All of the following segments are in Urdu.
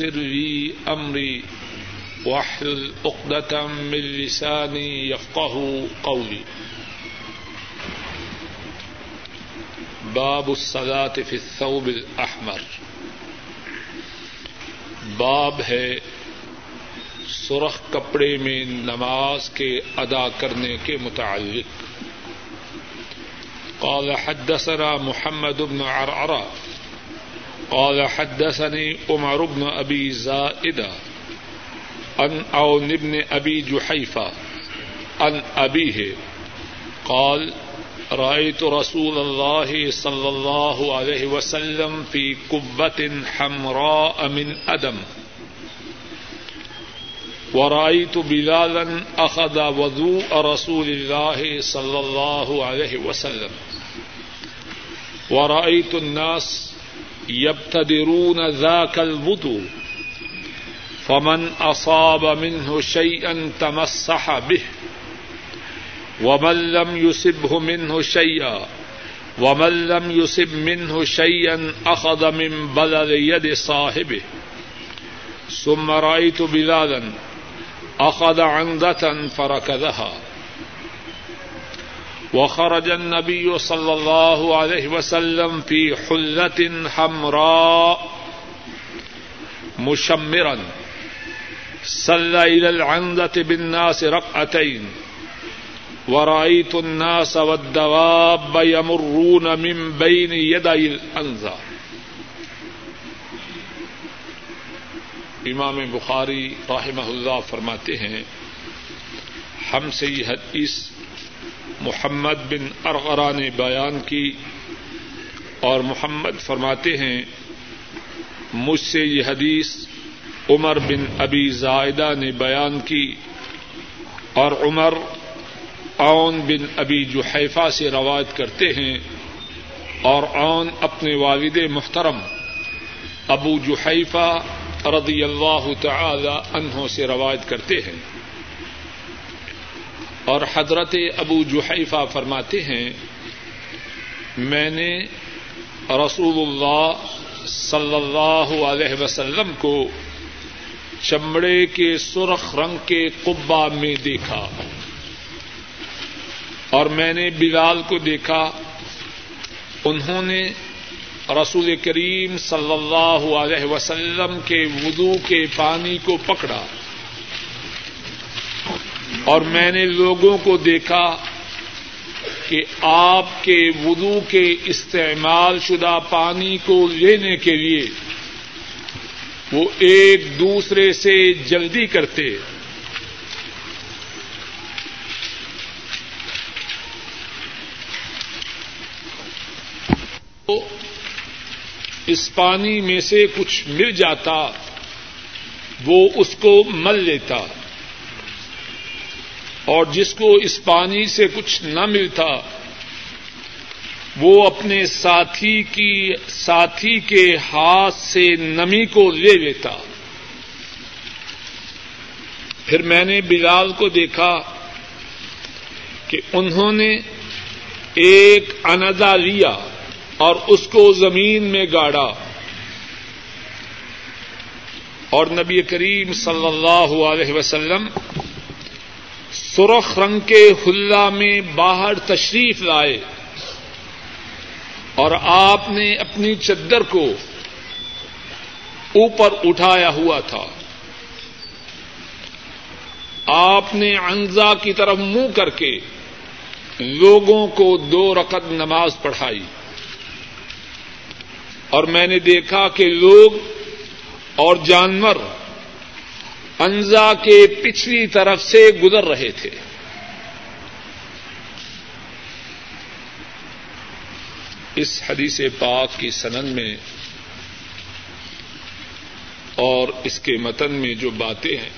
ويسر لي أمري واحلل عقدة من لساني يفقه قولي. باب الصلاة في الثوب الأحمر. باب ہے سرخ کپڑے میں نماز کے ادا کرنے کے متعلق. قال حدثنا محمد بن عرعرة. قال حدثني عمر بن أبي زائدة عن عون بن أبي جحيفة عن أبيه قال رأيت رسول الله صلى الله عليه وسلم في قبة حمراء من أدم. ورأيت بلالا أخذ وضوء رسول الله صلى الله عليه وسلم. ورأيت الناس يبتدرون ذاك الوضوء. فمن أصاب منه شيئا تمسح به. ومن لم يصبه منه شيئا. ومن لم يصب منه شيئا أخذ من بلل يد صاحبه. ثم رأيت بلالا أخذ عندة فركضها وخرج النبي صلى الله عليه وسلم في حلة حمراء مشمرا. صلى إلى العندة بالناس ركعتين ورأيت الناس والدواب يمرون من بين يدي الأنذار امام بخاری رحمہ اللہ فرماتے ہیں، ہم سے یہ حدیث محمد بن ارغرا نے بیان کی اور محمد فرماتے ہیں، مجھ سے یہ حدیث عمر بن ابی زائدہ نے بیان کی اور عمر اون بن ابی جحیفہ سے روایت کرتے ہیں اور اون اپنے والد محترم ابو جحیفہ رضی اللہ تعالی عنہ سے روایت کرتے ہیں۔ اور حضرت ابو جحیفہ فرماتے ہیں، میں نے رسول اللہ صلی اللہ علیہ وسلم کو چمڑے کے سرخ رنگ کے قبا میں دیکھا اور میں نے بلال کو دیکھا، انہوں نے رسول کریم صلی اللہ علیہ وسلم کے وضو کے پانی کو پکڑا۔ اور میں نے لوگوں کو دیکھا کہ آپ کے وضو کے استعمال شدہ پانی کو لینے کے لیے وہ ایک دوسرے سے جلدی کرتے۔ اس پانی میں سے کچھ مل جاتا، وہ اس کو مل لیتا۔ اور جس کو اس پانی سے کچھ نہ ملتا، وہ اپنے ساتھی کی، ساتھی کے ہاتھ سے نمی کو لے لیتا۔ پھر میں نے بلال کو دیکھا کہ انہوں نے ایک اندا لیا اور اس کو زمین میں گاڑا۔ اور نبی کریم صلی اللہ علیہ وسلم سرخ رنگ کے حلہ میں باہر تشریف لائے اور آپ نے اپنی چدر کو اوپر اٹھایا ہوا تھا۔ آپ نے انزا کی طرف منہ کر کے لوگوں کو دو رقط نماز پڑھائی۔ اور میں نے دیکھا کہ لوگ اور جانور انزا کے پچھلی طرف سے گزر رہے تھے۔ اس حدیث پاک کی سنن میں اور اس کے متن میں جو باتیں ہیں،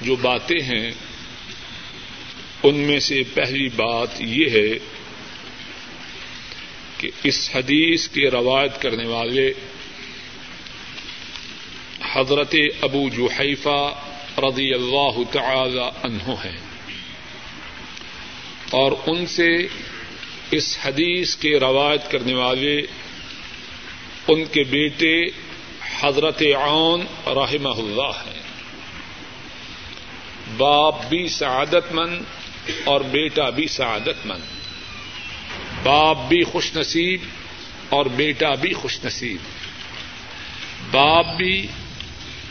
جو باتیں ہیں، ان میں سے پہلی بات یہ ہے کہ اس حدیث کے روایت کرنے والے حضرت ابو جوحیفہ رضی اللہ تعالی عنہ ہیں۔ اور ان سے اس حدیث کے روایت کرنے والے ان کے بیٹے حضرت عون رحمہ اللہ ہیں۔ باپ بھی سعادت مند اور بیٹا بھی سعادت مند۔ باپ بھی خوش نصیب اور بیٹا بھی خوش نصیب۔ باپ بھی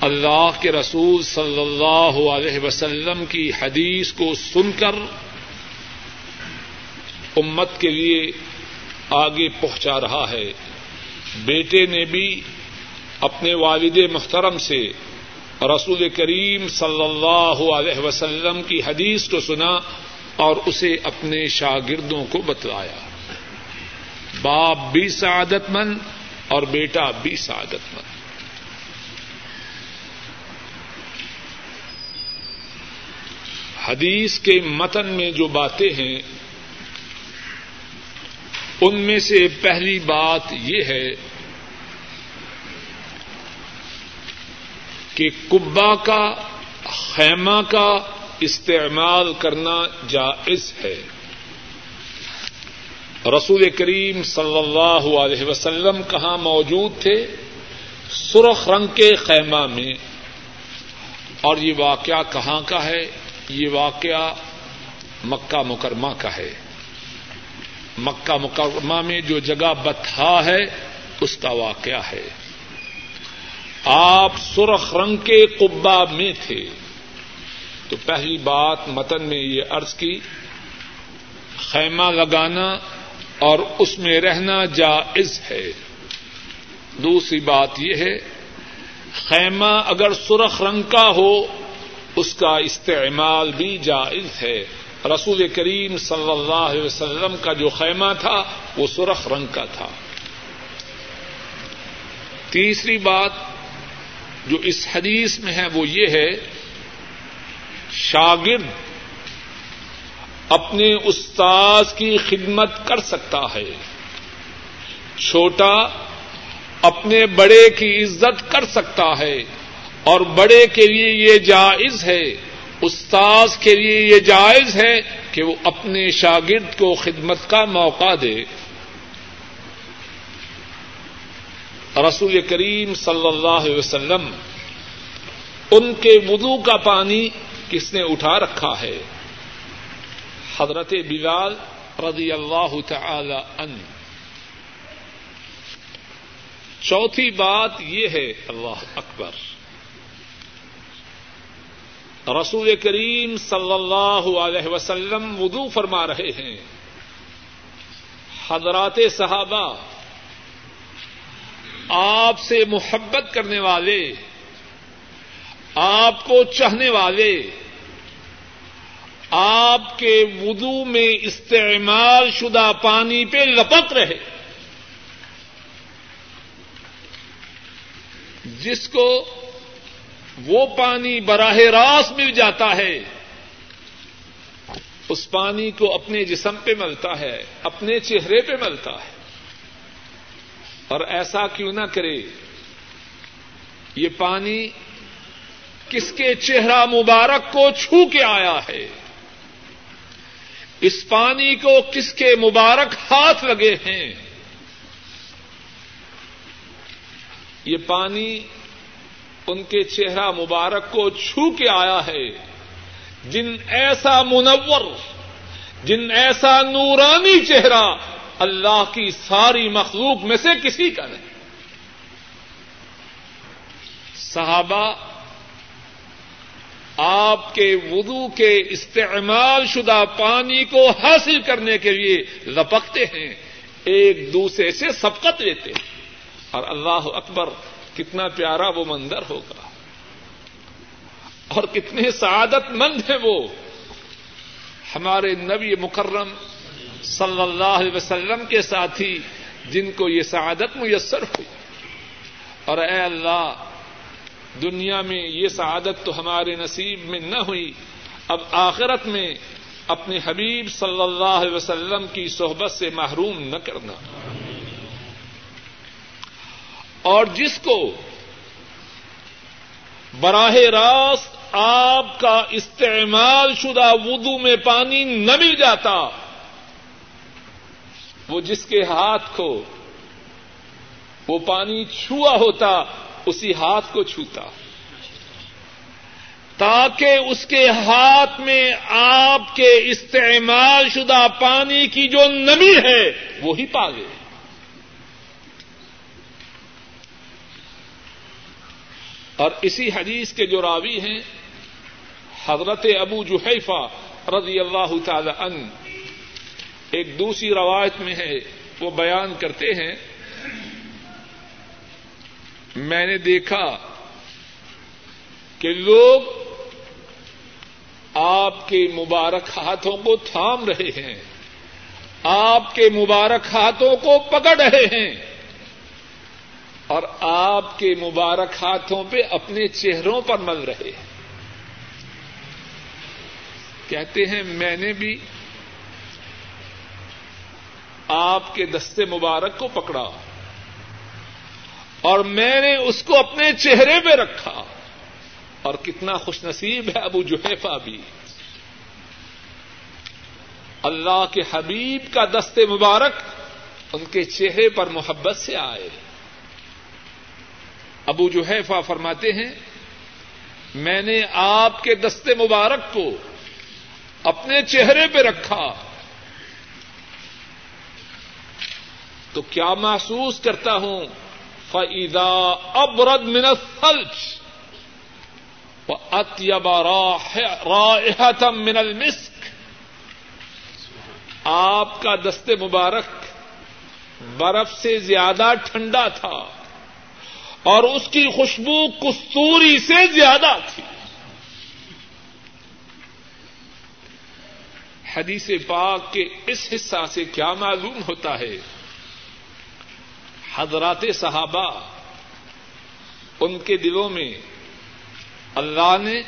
اللہ کے رسول صلی اللہ علیہ وسلم کی حدیث کو سن کر امت کے لیے آگے پہنچا رہا ہے۔ بیٹے نے بھی اپنے والد محترم سے رسول کریم صلی اللہ علیہ وسلم کی حدیث کو سنا اور اسے اپنے شاگردوں کو بتلایا۔ باپ بھی سعادت مند اور بیٹا بھی سعادت مند۔ حدیث کے متن میں جو باتیں ہیں، ان میں سے پہلی بات یہ ہے کہ کبا کا، خیمہ کا استعمال کرنا جائز ہے۔ رسول کریم صلی اللہ علیہ وسلم کہاں موجود تھے؟ سرخ رنگ کے خیمہ میں۔ اور یہ واقعہ کہاں کا ہے؟ یہ واقعہ مکہ مکرمہ کا ہے۔ مکہ مکرمہ میں جو جگہ بتھا ہے، اس کا واقعہ ہے۔ آپ سرخ رنگ کے قبا میں تھے۔ تو پہلی بات متن میں یہ عرض کی، خیمہ لگانا اور اس میں رہنا جائز ہے۔ دوسری بات یہ ہے، خیمہ اگر سرخ رنگ کا ہو اس کا استعمال بھی جائز ہے۔ رسول کریم صلی اللہ علیہ وسلم کا جو خیمہ تھا، وہ سرخ رنگ کا تھا۔ تیسری بات جو اس حدیث میں ہے، وہ یہ ہے، شاگرد اپنے استاذ کی خدمت کر سکتا ہے۔ چھوٹا اپنے بڑے کی عزت کر سکتا ہے۔ اور بڑے کے لیے یہ جائز ہے، استاذ کے لیے یہ جائز ہے کہ وہ اپنے شاگرد کو خدمت کا موقع دے۔ رسول کریم صلی اللہ علیہ وسلم، ان کے وضو کا پانی کس نے اٹھا رکھا ہے؟ حضرت بلال رضی اللہ تعالی ان چوتھی بات یہ ہے، اللہ اکبر۔ رسول کریم صلی اللہ علیہ وسلم وضو فرما رہے ہیں۔ حضرات صحابہ، آپ سے محبت کرنے والے، آپ کو چاہنے والے، آپ کے وضو میں استعمال شدہ پانی پہ لپک رہے۔ جس کو وہ پانی براہ راست مل جاتا ہے۔ اس پانی کو اپنے جسم پہ ملتا ہے، اپنے چہرے پہ ملتا ہے۔ اور ایسا کیوں نہ کرے، یہ پانی کس کے چہرہ مبارک کو چھو کے آیا ہے؟ اس پانی کو کس کے مبارک ہاتھ لگے ہیں؟ یہ پانی ان کے چہرہ مبارک کو چھو کے آیا ہے۔ جن ایسا منور، جن ایسا نورانی چہرہ اللہ کی ساری مخلوق میں سے کسی کا نہیں۔ صحابہ، آپ کے وضو کے استعمال شدہ پانی کو حاصل کرنے کے لیے لپکتے ہیں، ایک دوسرے سے سبقت لیتے ہیں۔ اور اللہ اکبر کتنا پیارا وہ منظر ہوگا اور کتنے سعادت مند ہیں وہ ہمارے نبی مکرم صلی اللہ علیہ وسلم کے ساتھی جن کو یہ سعادت میسر ہوئی۔ اور اے اللہ، دنیا میں یہ سعادت تو ہمارے نصیب میں نہ ہوئی، اب آخرت میں اپنے حبیب صلی اللہ علیہ وسلم کی صحبت سے محروم نہ کرنا۔ اور جس کو براہ راست آپ کا استعمال شدہ وضو میں پانی نہ مل جاتا، وہ جس کے ہاتھ کو وہ پانی چھوا ہوتا، اسی ہاتھ کو چھوتا۔ تاکہ اس کے ہاتھ میں آپ کے استعمال شدہ پانی کی جو نمی ہے وہی پا گئے اور اسی حدیث کے جو راوی ہیں، حضرت ابو جحیفہ رضی اللہ تعالی ان ایک دوسری روایت میں ہے، وہ بیان کرتے ہیں۔ میں نے دیکھا کہ لوگ آپ کے مبارک ہاتھوں کو تھام رہے ہیں، آپ کے مبارک ہاتھوں کو پکڑ رہے ہیں۔ اور آپ کے مبارک ہاتھوں پہ اپنے چہروں پر مل رہے ہیں۔ کہتے ہیں، میں نے بھی آپ کے دستے مبارک کو پکڑا اور میں نے اس کو اپنے چہرے پہ رکھا۔ اور کتنا خوش نصیب ہے ابو جوہیفا بھی۔ اللہ کے حبیب کا دستے مبارک ان کے چہرے پر محبت سے آئے۔ ابو جوہیفا فرماتے ہیں، میں نے آپ کے دستے مبارک کو اپنے چہرے پہ رکھا۔ تو کیا محسوس کرتا ہوں؟ فعدا ابرد منت اطیبا رائحتم من المسک آپ کا دست مبارک برف سے زیادہ ٹھنڈا تھا۔ اور اس کی خوشبو کستوری سے زیادہ تھی حدیث پاک کے اس حصہ سے کیا معلوم ہوتا ہے؟ حضرات صحابہ، ان کے دلوں میں اللہ نے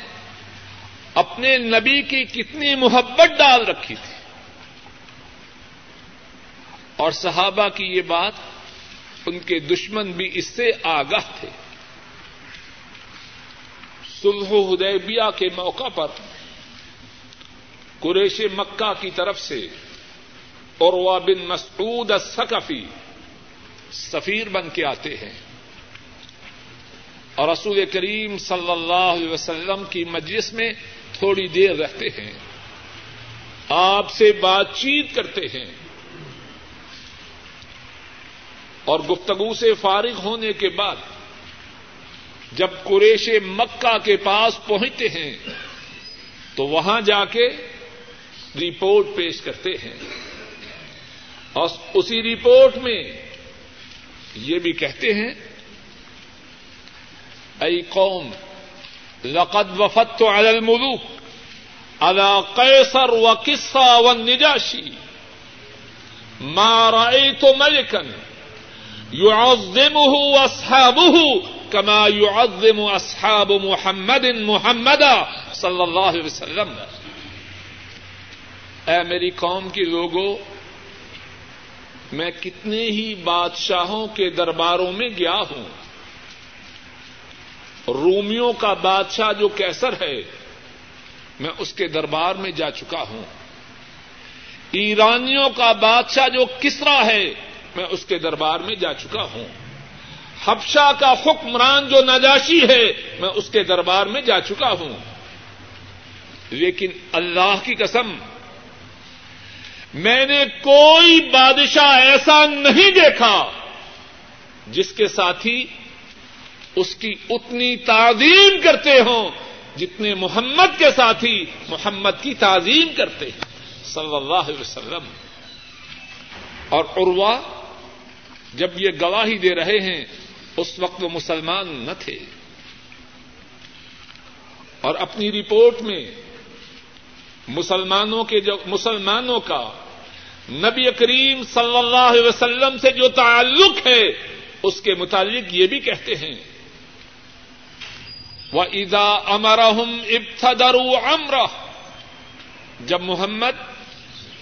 اپنے نبی کی کتنی محبت ڈال رکھی تھی۔ اور صحابہ کی یہ بات ان کے دشمن بھی اس سے آگاہ تھے۔ سلح حدیبیہ کے موقع پر قریش مکہ کی طرف سے اور بن مسعود السقفی سفیر بن کے آتے ہیں۔ اور رسول کریم صلی اللہ علیہ وسلم کی مجلس میں تھوڑی دیر رہتے ہیں۔ آپ سے بات چیت کرتے ہیں۔ اور گفتگو سے فارغ ہونے کے بعد جب قریش مکہ کے پاس پہنچتے ہیں، تو وہاں جا کے رپورٹ پیش کرتے ہیں۔ اور اسی رپورٹ میں یہ بھی کہتے ہیں ائی قوم، لقد وفدت على الملوك على قيصر وكسرى والنجاشي ما رأيت ملكا يعظمه أصحابه كما يعظم أصحاب محمد محمدا صلی اللہ علیہ وسلم. اے میری قوم کے لوگوں میں کتنے ہی بادشاہوں کے درباروں میں گیا ہوں۔ رومیوں کا بادشاہ جو کیسر ہے، میں اس کے دربار میں جا چکا ہوں۔ ایرانیوں کا بادشاہ جو کسرا ہے میں اس کے دربار میں جا چکا ہوں۔ حبشہ کا حکمران جو نجاشی ہے، میں اس کے دربار میں جا چکا ہوں۔ لیکن اللہ کی قسم، میں نے کوئی بادشاہ ایسا نہیں دیکھا جس کے ساتھی اس کی اتنی تعظیم کرتے ہوں جتنے محمد کے ساتھی محمد کی تعظیم کرتے ہیں۔ صلی اللہ علیہ وسلم۔ اور عروا جب یہ گواہی دے رہے ہیں، اس وقت وہ مسلمان نہ تھے۔ اور اپنی رپورٹ میں مسلمانوں کے جو، مسلمانوں کا نبی کریم صلی اللہ علیہ وسلم سے جو تعلق ہے، اس کے متعلق یہ بھی کہتے ہیں۔ وہ ادا امرحم ابتدر امر جب محمد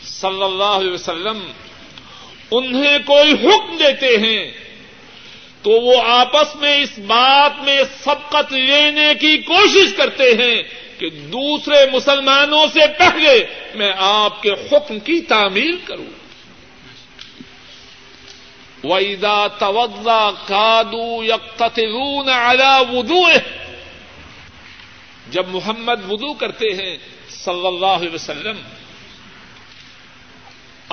صلی اللہ علیہ وسلم انہیں کوئی حکم دیتے ہیں، تو وہ آپس میں اس بات میں سبقت لینے کی کوشش کرتے ہیں کہ دوسرے مسلمانوں سے پہلے میں آپ کے حکم کی تعمیل کروں۔ وَإِذَا تَوَضَّى قَادُوا يَقْتَتِلُونَ عَلَى وُضُوئِهِ، جب محمد وضو کرتے ہیں صلی اللہ علیہ وسلم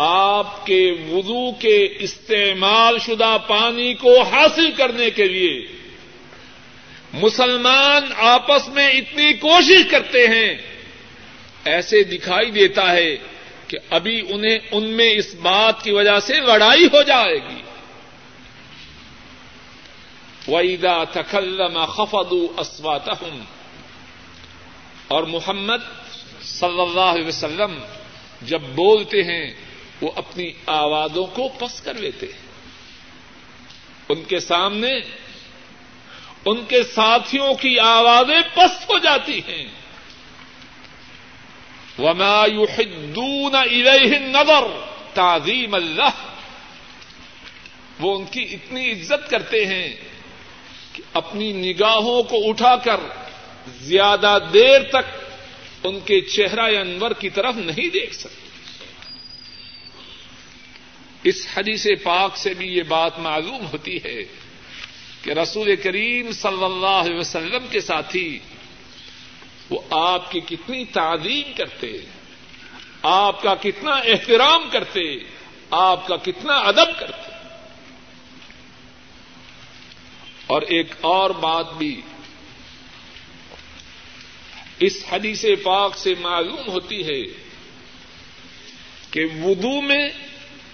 آپ کے وضو کے استعمال شدہ پانی کو حاصل کرنے کے لیے مسلمان آپس میں اتنی کوشش کرتے ہیں، ایسے دکھائی دیتا ہے کہ ابھی انہیں ان میں اس بات کی وجہ سے لڑائی ہو جائے گی۔ ویدا تکلم خفد اسواتہم اور محمد صلی اللہ علیہ وسلم جب بولتے ہیں وہ اپنی آوازوں کو پس کر لیتے ہیں۔ ان کے سامنے ان کے ساتھیوں کی آوازیں پست ہو جاتی ہیں۔ وما يحدون الیہ النظر تعظیم اللہ وہ ان کی اتنی عزت کرتے ہیں کہ اپنی نگاہوں کو اٹھا کر زیادہ دیر تک ان کے چہرہ انور کی طرف نہیں دیکھ سکتے۔ اس حدیث پاک سے بھی یہ بات معلوم ہوتی ہے کہ رسول کریم صلی اللہ علیہ وسلم کے ساتھی وہ آپ کی کتنی تعظیم کرتے، آپ کا کتنا احترام کرتے، آپ کا کتنا ادب کرتے۔ اور ایک اور بات بھی اس حدیث پاک سے معلوم ہوتی ہے کہ وضو میں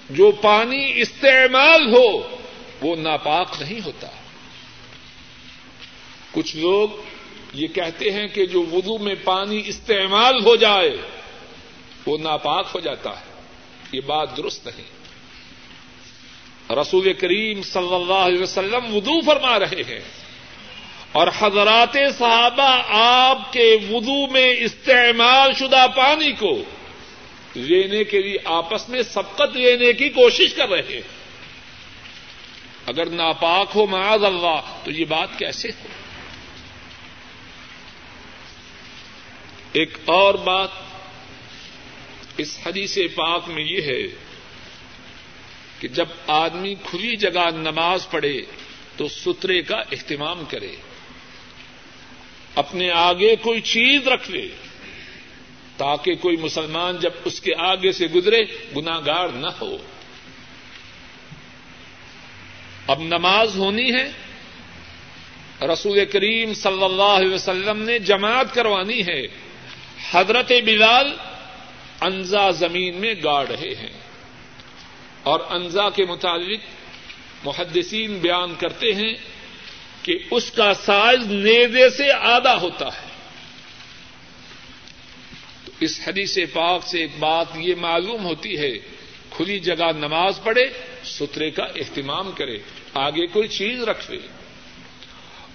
جو پانی استعمال ہو، وہ ناپاک نہیں ہوتا۔ کچھ لوگ یہ کہتے ہیں کہ جو وضو میں پانی استعمال ہو جائے، وہ ناپاک ہو جاتا ہے۔ یہ بات درست نہیں۔ رسول کریم صلی اللہ علیہ وسلم وضو فرما رہے ہیں۔ اور حضرات صحابہ آپ کے وضو میں استعمال شدہ پانی کو لینے کے لیے آپس میں سبقت لینے کی کوشش کر رہے ہیں۔ اگر ناپاک ہو معاذ اللہ، تو یہ بات کیسے ہو؟ ایک اور بات اس حدیث پاک میں یہ ہے کہ جب آدمی کھلی جگہ نماز پڑھے تو سترے کا اہتمام کرے، اپنے آگے کوئی چیز رکھ لے۔ تاکہ کوئی مسلمان جب اس کے آگے سے گزرے گناگار نہ ہو۔ اب نماز ہونی ہے، رسول کریم صلی اللہ علیہ وسلم نے جماعت کروانی ہے۔ حضرت بلال انزا زمین میں گاڑ رہے ہیں۔ اور انزا کے متعلق محدثین بیان کرتے ہیں کہ اس کا سائز نیزے سے آدھا ہوتا ہے۔ اس حدیث پاک سے ایک بات یہ معلوم ہوتی ہے، کھلی جگہ نماز پڑھے، سترے کا اہتمام کرے، آگے کوئی چیز رکھ لے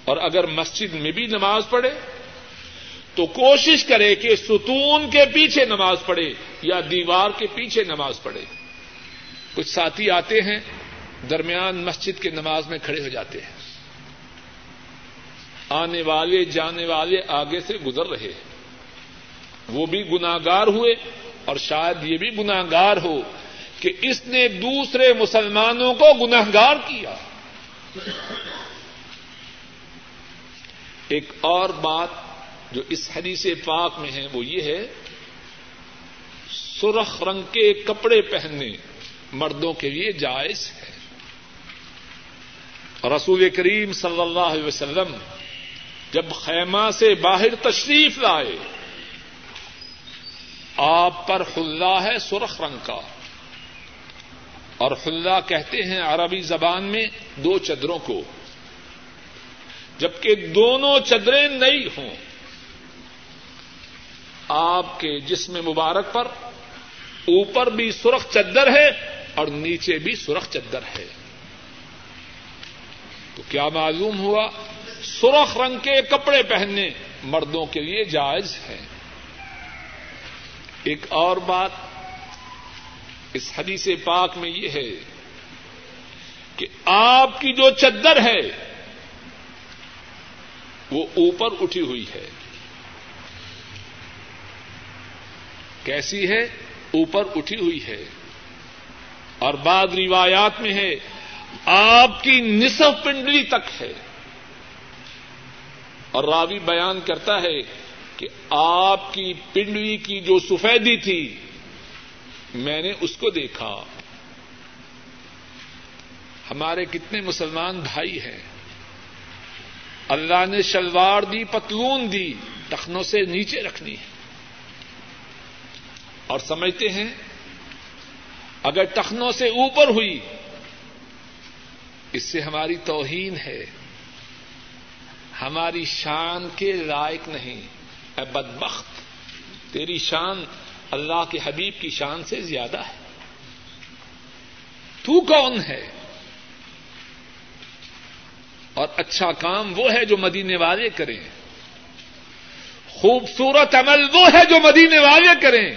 اور اگر مسجد میں بھی نماز پڑھے، تو کوشش کرے کہ ستون کے پیچھے نماز پڑھے یا دیوار کے پیچھے نماز پڑھے۔ کچھ ساتھی آتے ہیں، درمیان مسجد کے نماز میں کھڑے ہو جاتے ہیں۔ آنے والے، جانے والے آگے سے گزر رہے ہیں۔ وہ بھی گناگار ہوئے اور شاید یہ بھی گناگار ہو کہ اس نے دوسرے مسلمانوں کو گناگار کیا۔ ایک اور بات جو اس حدیث پاک میں ہے وہ یہ ہے، سرخ رنگ کے کپڑے پہننے مردوں کے لیے جائز ہے۔ رسول کریم صلی اللہ علیہ وسلم جب خیمہ سے باہر تشریف لائے آپ پر خلا ہے سرخ رنگ کا۔ اور خلا کہتے ہیں عربی زبان میں دو چدروں کو۔ جبکہ دونوں چدریں نئی ہوں۔ آپ کے جسم مبارک پر اوپر بھی سرخ چدر ہے اور نیچے بھی سرخ چدر ہے۔ تو کیا معلوم ہوا؟ سرخ رنگ کے کپڑے پہننے مردوں کے لیے جائز ہے۔ ایک اور بات اس حدیث پاک میں یہ ہے کہ آپ کی جو چدر ہے وہ اوپر اٹھی ہوئی ہے۔ کیسی ہے؟ اوپر اٹھی ہوئی ہے۔ اور بعد روایات میں ہے، آپ کی نصف پنڈلی تک ہے۔ اور راوی بیان کرتا ہے کہ آپ کی پنڈلی کی جو سفیدی تھی، میں نے اس کو دیکھا۔ ہمارے کتنے مسلمان بھائی ہیں۔ اللہ نے شلوار دی، پتلون دی، ٹخنوں سے نیچے رکھنی ہے۔ اور سمجھتے ہیں، اگر ٹخنوں سے اوپر ہوئی، اس سے ہماری توہین ہے۔ ہماری شان کے لائق نہیں۔ اے بدبخت، تیری شان اللہ کے حبیب کی شان سے زیادہ ہے۔ تو کون ہے؟ اور اچھا کام وہ ہے جو مدینے والے کریں۔ خوبصورت عمل وہ ہے جو مدینے والے کریں۔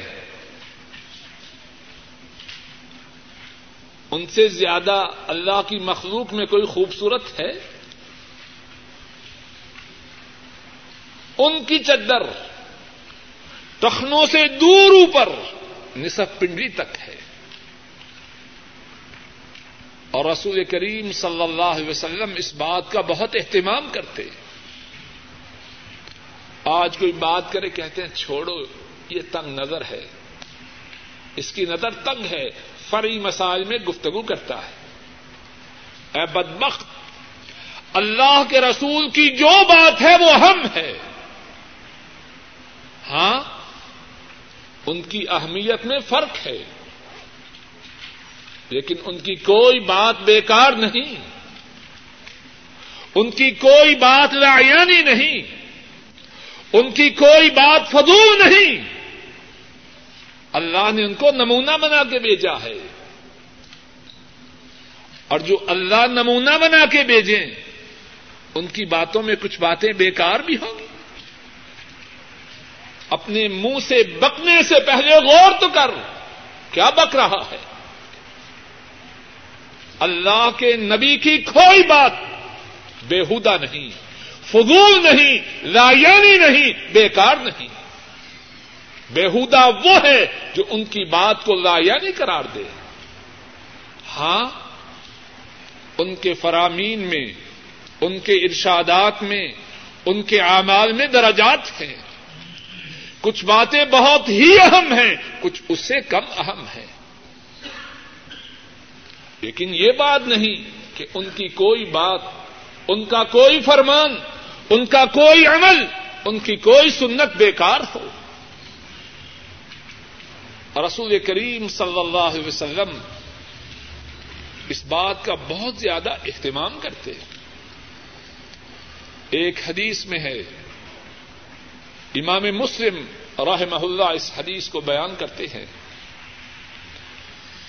ان سے زیادہ اللہ کی مخلوق میں کوئی خوبصورت ہے؟ ان کی چدر ٹخنوں سے دور اوپر نصف پنڈی تک ہے۔ اور رسول کریم صلی اللہ علیہ وسلم اس بات کا بہت اہتمام کرتے آج کوئی بات کرے کہتے ہیں، چھوڑو، یہ تنگ نظر ہے۔ اس کی نظر تنگ ہے، فری مسائل میں گفتگو کرتا ہے۔ اے بدبخت، اللہ کے رسول کی جو بات ہے وہ اہم ہے۔ ہاں ان کی اہمیت میں فرق ہے۔ لیکن ان کی کوئی بات بیکار نہیں۔ ان کی کوئی بات لایانی نہیں۔ ان کی کوئی بات فضول نہیں۔ اللہ نے ان کو نمونہ بنا کے بھیجا ہے۔ اور جو اللہ نمونہ بنا کے بھیجیں، ان کی باتوں میں کچھ باتیں بیکار بھی ہوں گی۔ اپنے منہ سے بکنے سے پہلے غور تو کر، کیا بک رہا ہے؟ اللہ کے نبی کی کوئی بات بےحدہ نہیں، فضول نہیں لایانی نہیں، بیکار نہیں۔ بےحدہ وہ ہے جو ان کی بات کو لایانی قرار دے۔ ہاں ان کے فرامین میں، ان کے ارشادات میں، ان کے اعمال میں درجات ہیں۔ کچھ باتیں بہت ہی اہم ہیں، کچھ اس سے کم اہم ہیں۔ لیکن یہ بات نہیں کہ ان کی کوئی بات، ان کا کوئی فرمان، ان کا کوئی عمل، ان کی کوئی سنت بیکار ہو۔ رسول کریم صلی اللہ علیہ وسلم اس بات کا بہت زیادہ اہتمام کرتے ہیں۔ ایک حدیث میں ہے امام مسلم رحمہ اللہ اس حدیث کو بیان کرتے ہیں۔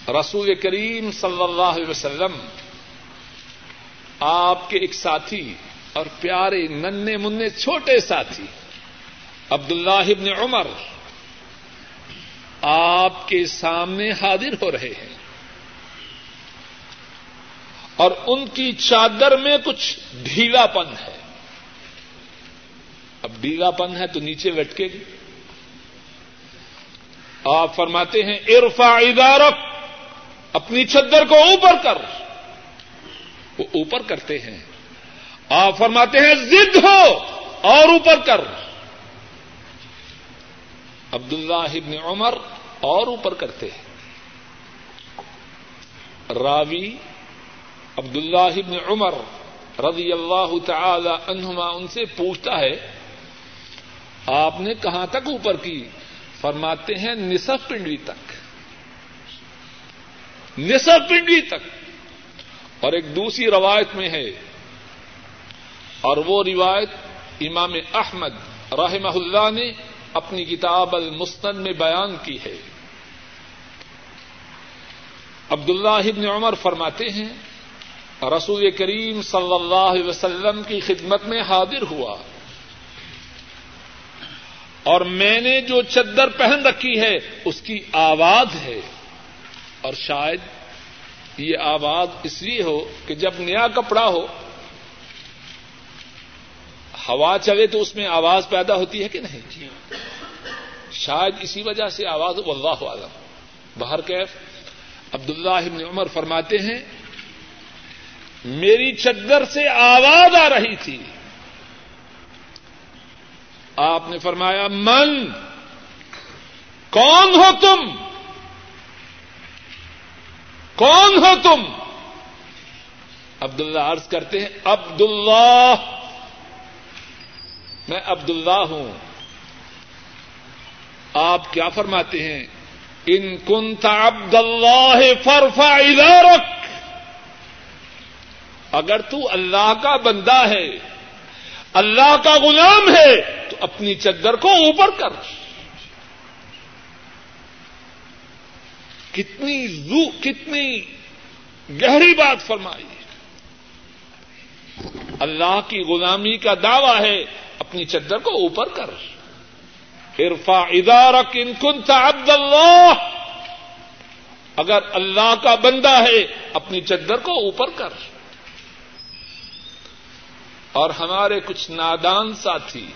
رسول کریم صلی اللہ علیہ وسلم، آپ کے ایک ساتھی اور پیارے ننے منع چھوٹے ساتھی عبد اللہ ابن عمر، آپ کے سامنے حاضر ہو رہے ہیں۔ اور ان کی چادر میں کچھ ڈھیلا پن ہے۔ اب ڈھیلا پن ہے تو نیچے لٹکے گی۔ آپ فرماتے ہیں ارفا ادارک، اپنی چدر کو اوپر کر۔ وہ اوپر کرتے ہیں۔ آپ فرماتے ہیں، زد ہو اور اوپر کر۔ عبد اللہ ابن عمر اور اوپر کرتے ہیں۔ راوی عبد اللہ ابن عمر رضی اللہ تعالی عنہما ان سے پوچھتا ہے آپ نے کہاں تک اوپر کی؟ فرماتے ہیں نصف پنڈی تک۔ نصف پنڈی تک۔ اور ایک دوسری روایت میں ہے۔ اور وہ روایت امام احمد رحمہ اللہ نے اپنی کتاب المستد میں بیان کی ہے۔ عبد اللہ ابن عمر فرماتے ہیں، رسول کریم صلی اللہ علیہ وسلم کی خدمت میں حاضر ہوا۔ اور میں نے جو چدر پہن رکھی ہے، اس کی آواز ہے۔ اور شاید یہ آواز اس لیے ہو کہ جب نیا کپڑا ہو، ہوا چلے تو اس میں آواز پیدا ہوتی ہے کہ نہیں؟ شاید اسی وجہ سے آواز اللہ عالم باہر کیف عبد اللہ عمر فرماتے ہیں، میری چدر سے آواز آ رہی تھی۔ آپ نے فرمایا، من، کون ہو تم؟ کون ہو تم؟ عبد اللہ عرض کرتے ہیں عبد اللہ میں عبد اللہ ہوں۔ آپ کیا فرماتے ہیں؟ ان کن تھا عبد اللہ فرفا ادارک اگر تو اللہ کا بندہ ہے اللہ کا غلام ہے، تو اپنی چدر کو اوپر کر۔ کتنی زو کتنی گہری بات فرمائی۔ اللہ کی غلامی کا دعوی ہے اپنی چدر کو اوپر کر۔ ارفا ادارک ان کن عبد اللہ۔ اگر اللہ کا بندہ ہے، اپنی چدر کو اوپر کر۔ اور ہمارے کچھ نادان ساتھی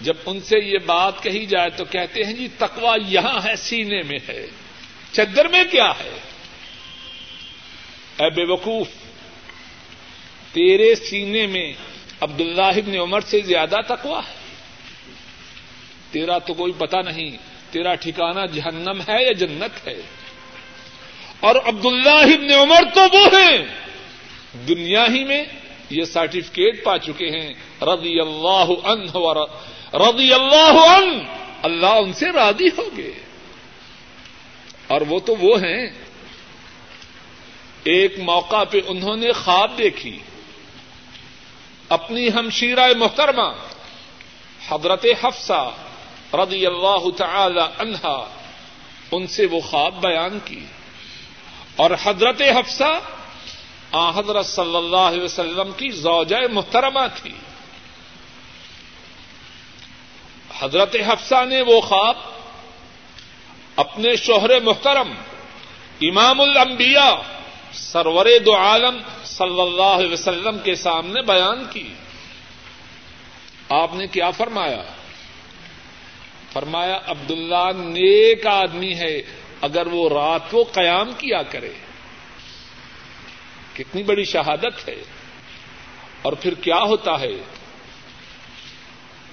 جب ان سے یہ بات کہی جائے تو کہتے ہیں جی تکوا یہاں ہے، سینے میں ہے۔ چدر میں کیا ہے؟ اے بے وقوف، تیرے سینے میں عبد اللہ ابن عمر سے زیادہ تکوا ہے۔ تیرا تو کوئی پتا نہیں، تیرا ٹھکانا جہنم ہے یا جنت ہے؟ اور عبد اللہ ابن عمر تو وہ ہیں۔ دنیا ہی میں یہ سرٹیفکیٹ پا چکے ہیں۔ رضی اللہ عنہ رضی اللہ عنہ! اللہ ان سے راضی ہو گئے۔ اور وہ تو وہ ہیں۔ ایک موقع پہ انہوں نے خواب دیکھی۔ اپنی ہمشیرہ محترمہ حضرت حفصہ رضی اللہ تعالی عنہا ان سے وہ خواب بیان کی۔ اور حضرت حفصہ حضرت صلی اللہ علیہ وسلم کی زوجہ محترمہ تھی۔ حضرت حفصہ نے وہ خواب اپنے شوہر محترم امام الانبیاء سرور دو عالم صلی اللہ علیہ وسلم کے سامنے بیان کی۔ آپ نے کیا فرمایا؟ فرمایا، عبداللہ نیک آدمی ہے، اگر وہ رات کو قیام کیا کرے۔ کتنی بڑی شہادت ہے۔ اور پھر کیا ہوتا ہے؟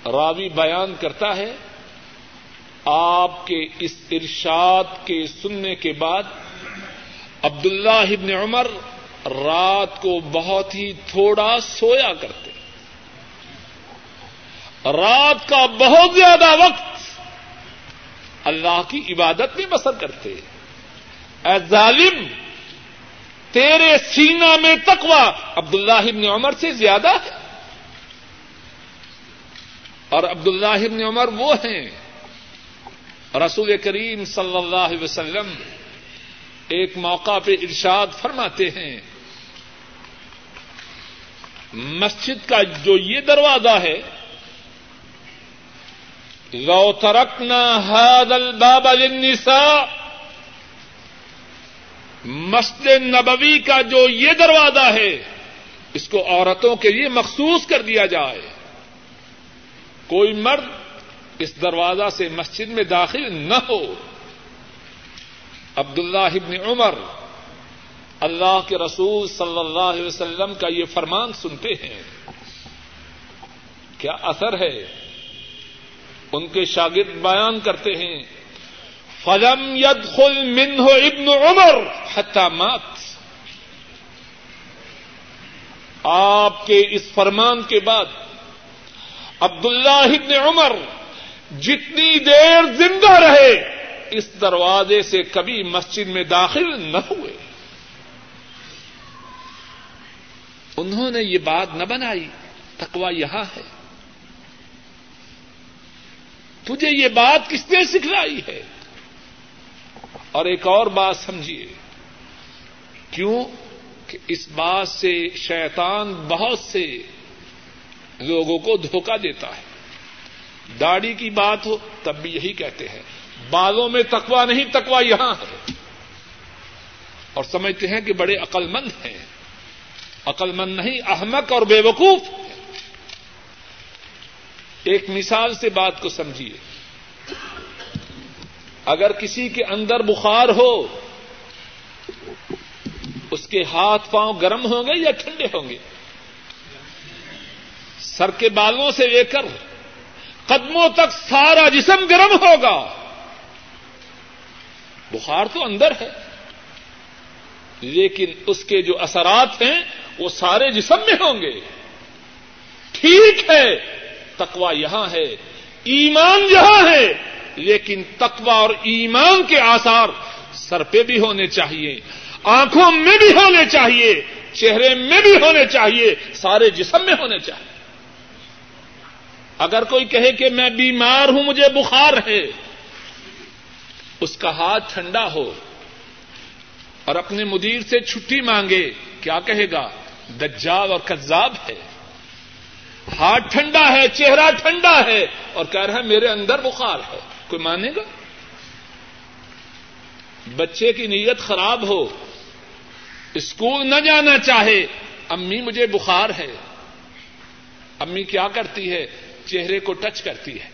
راوی بیان کرتا ہے، آپ کے اس ارشاد کے سننے کے بعد عبد اللہ ابن عمر رات کو بہت ہی تھوڑا سویا کرتے۔ رات کا بہت زیادہ وقت اللہ کی عبادت میں بسر کرتے۔ اے ظالم تیرے سینا میں تکوا عبد اللہ ابن عمر سے زیادہ ہے۔ اور عبد اللہ ابن عمر وہ ہیں۔ رسول کریم صلی اللہ علیہ وسلم ایک موقع پہ ارشاد فرماتے ہیں۔ مسجد کا جو یہ دروازہ ہے، لو ترکنا حد الباب للنساء مسجد نبوی کا جو یہ دروازہ ہے، اس کو عورتوں کے لیے مخصوص کر دیا جائے۔ کوئی مرد اس دروازہ سے مسجد میں داخل نہ ہو۔ عبد اللہ ابن عمر اللہ کے رسول صلی اللہ علیہ وسلم کا یہ فرمان سنتے ہیں۔ کیا اثر ہے؟ ان کے شاگرد بیان کرتے ہیں۔ فلم ید خل من ابن عمر مات۔ آپ کے اس فرمان کے بعد عبد اللہ ابن عمر جتنی دیر زندہ رہے، اس دروازے سے کبھی مسجد میں داخل نہ ہوئے۔ انہوں نے یہ بات نہ بنائی تکوا یہاں ہے۔ تجھے یہ بات کس نے سکھلائی ہے؟ اور ایک اور بات سمجھیے۔ کیوں؟ کہ اس بات سے شیطان بہت سے لوگوں کو دھوکہ دیتا ہے۔ داڑھی کی بات ہو تب بھی یہی کہتے ہیں۔ بالوں میں تکوا نہیں تکوا یہاں ہے۔ اور سمجھتے ہیں کہ بڑے عقل مند ہیں۔ عقل مند نہیں، احمق اور بے وقوف ایک مثال سے بات کو سمجھیے۔ اگر کسی کے اندر بخار ہو، اس کے ہاتھ پاؤں گرم ہوں گے یا ٹھنڈے ہوں گے؟ سر کے بالوں سے لے کر قدموں تک سارا جسم گرم ہوگا۔ بخار تو اندر ہے، لیکن اس کے جو اثرات ہیں وہ سارے جسم میں ہوں گے۔ ٹھیک ہے تقوا یہاں ہے، ایمان یہاں ہے۔ لیکن تقوا اور ایمان کے آثار سر پہ بھی ہونے چاہیے، آنکھوں میں بھی ہونے چاہیے، چہرے میں بھی ہونے چاہیے، سارے جسم میں ہونے چاہیے۔ اگر کوئی کہے کہ میں بیمار ہوں، مجھے بخار ہے، اس کا ہاتھ ٹھنڈا ہو اور اپنے مدیر سے چھٹی مانگے، کیا کہے گا؟ دجال اور کذاب ہے۔ ہاتھ ٹھنڈا ہے، چہرہ ٹھنڈا ہے اور کہہ رہا ہے میرے اندر بخار ہے۔ کوئی مانے گا؟ بچے کی نیت خراب ہو، اسکول نہ جانا چاہے، امی مجھے بخار ہے۔ امی کیا کرتی ہے؟ چہرے کو ٹچ کرتی ہے۔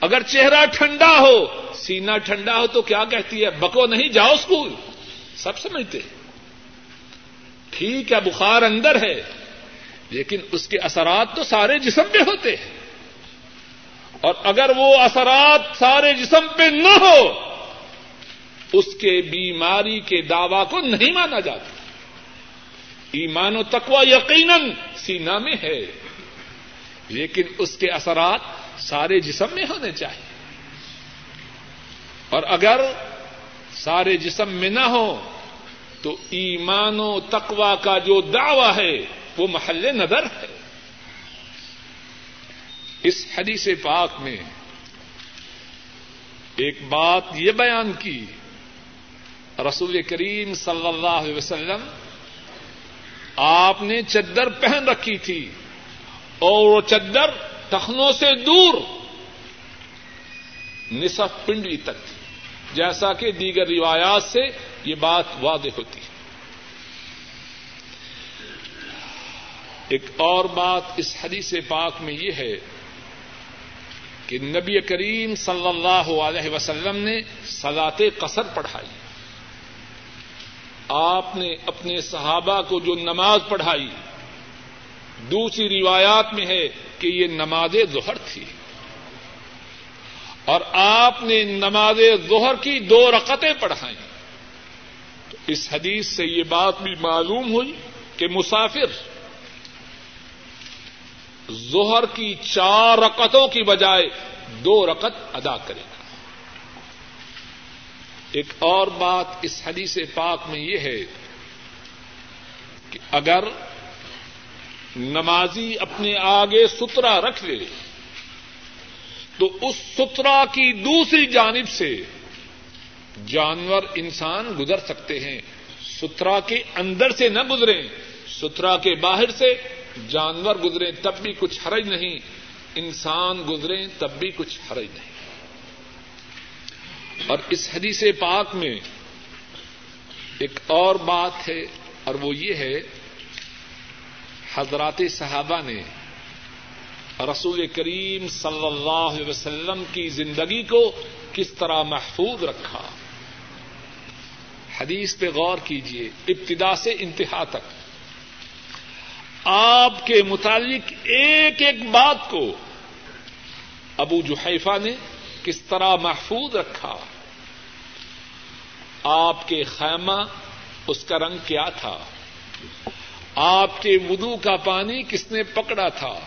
اگر چہرہ ٹھنڈا ہو سینا ٹھنڈا ہو تو کیا کہتی ہے؟ بکو نہیں، جاؤ اسکول۔ سب سمجھتے ٹھیک ہے، بخار اندر ہے، لیکن اس کے اثرات تو سارے جسم پہ ہوتے ہیں۔ اور اگر وہ اثرات سارے جسم پہ نہ ہو، اس کے بیماری کے دعوی کو نہیں مانا جاتا۔ ایمان و تقوا یقیناً سینا میں ہے، لیکن اس کے اثرات سارے جسم میں ہونے چاہیے۔ اور اگر سارے جسم میں نہ ہو، تو ایمان و تقوا کا جو دعوی ہے، وہ محل نظر ہے۔ اس حدیث پاک میں ایک بات یہ بیان کی، رسول کریم صلی اللہ علیہ وسلم آپ نے چدر پہن رکھی تھی اور وہ چدر ٹخنوں سے دور نصف پنڈی تک تھی۔ جیسا کہ دیگر روایات سے یہ بات واضح ہوتی ہے۔ ایک اور بات اس حدیث پاک میں یہ ہے کہ نبی کریم صلی اللہ علیہ وسلم نے سلاط قصر پڑھائی۔ آپ نے اپنے صحابہ کو جو نماز پڑھائی۔ دوسری روایات میں ہے کہ یہ نماز ظہر تھی۔ اور آپ نے نماز ظہر کی دو رقطیں پڑھائیں۔ تو اس حدیث سے یہ بات بھی معلوم ہوئی کہ مسافر ظہر کی چار رقطوں کی بجائے دو رقط ادا کرے گا۔ ایک اور بات اس حدیث پاک میں یہ ہے کہ اگر نمازی اپنے آگے سترا رکھ لے، تو اس سترا کی دوسری جانب سے جانور انسان گزر سکتے ہیں۔ سترا کے اندر سے نہ گزریں سترا کے باہر سے جانور گزرے تب بھی کچھ حرج نہیں، انسان گزرے تب بھی کچھ حرج نہیں۔ اور اس حدیث پاک میں ایک اور بات ہے، اور وہ یہ ہے، حضرات صحابہ نے رسول کریم صلی اللہ علیہ وسلم کی زندگی کو کس طرح محفوظ رکھا۔ حدیث پہ غور کیجیے ابتدا سے انتہا تک۔ آپ کے متعلق ایک ایک بات کو ابو جحیفہ نے کس طرح محفوظ رکھا؟ آپ کے خیمہ اس کا رنگ کیا تھا؟ آپ کے ودو کا پانی کس نے پکڑا تھا؟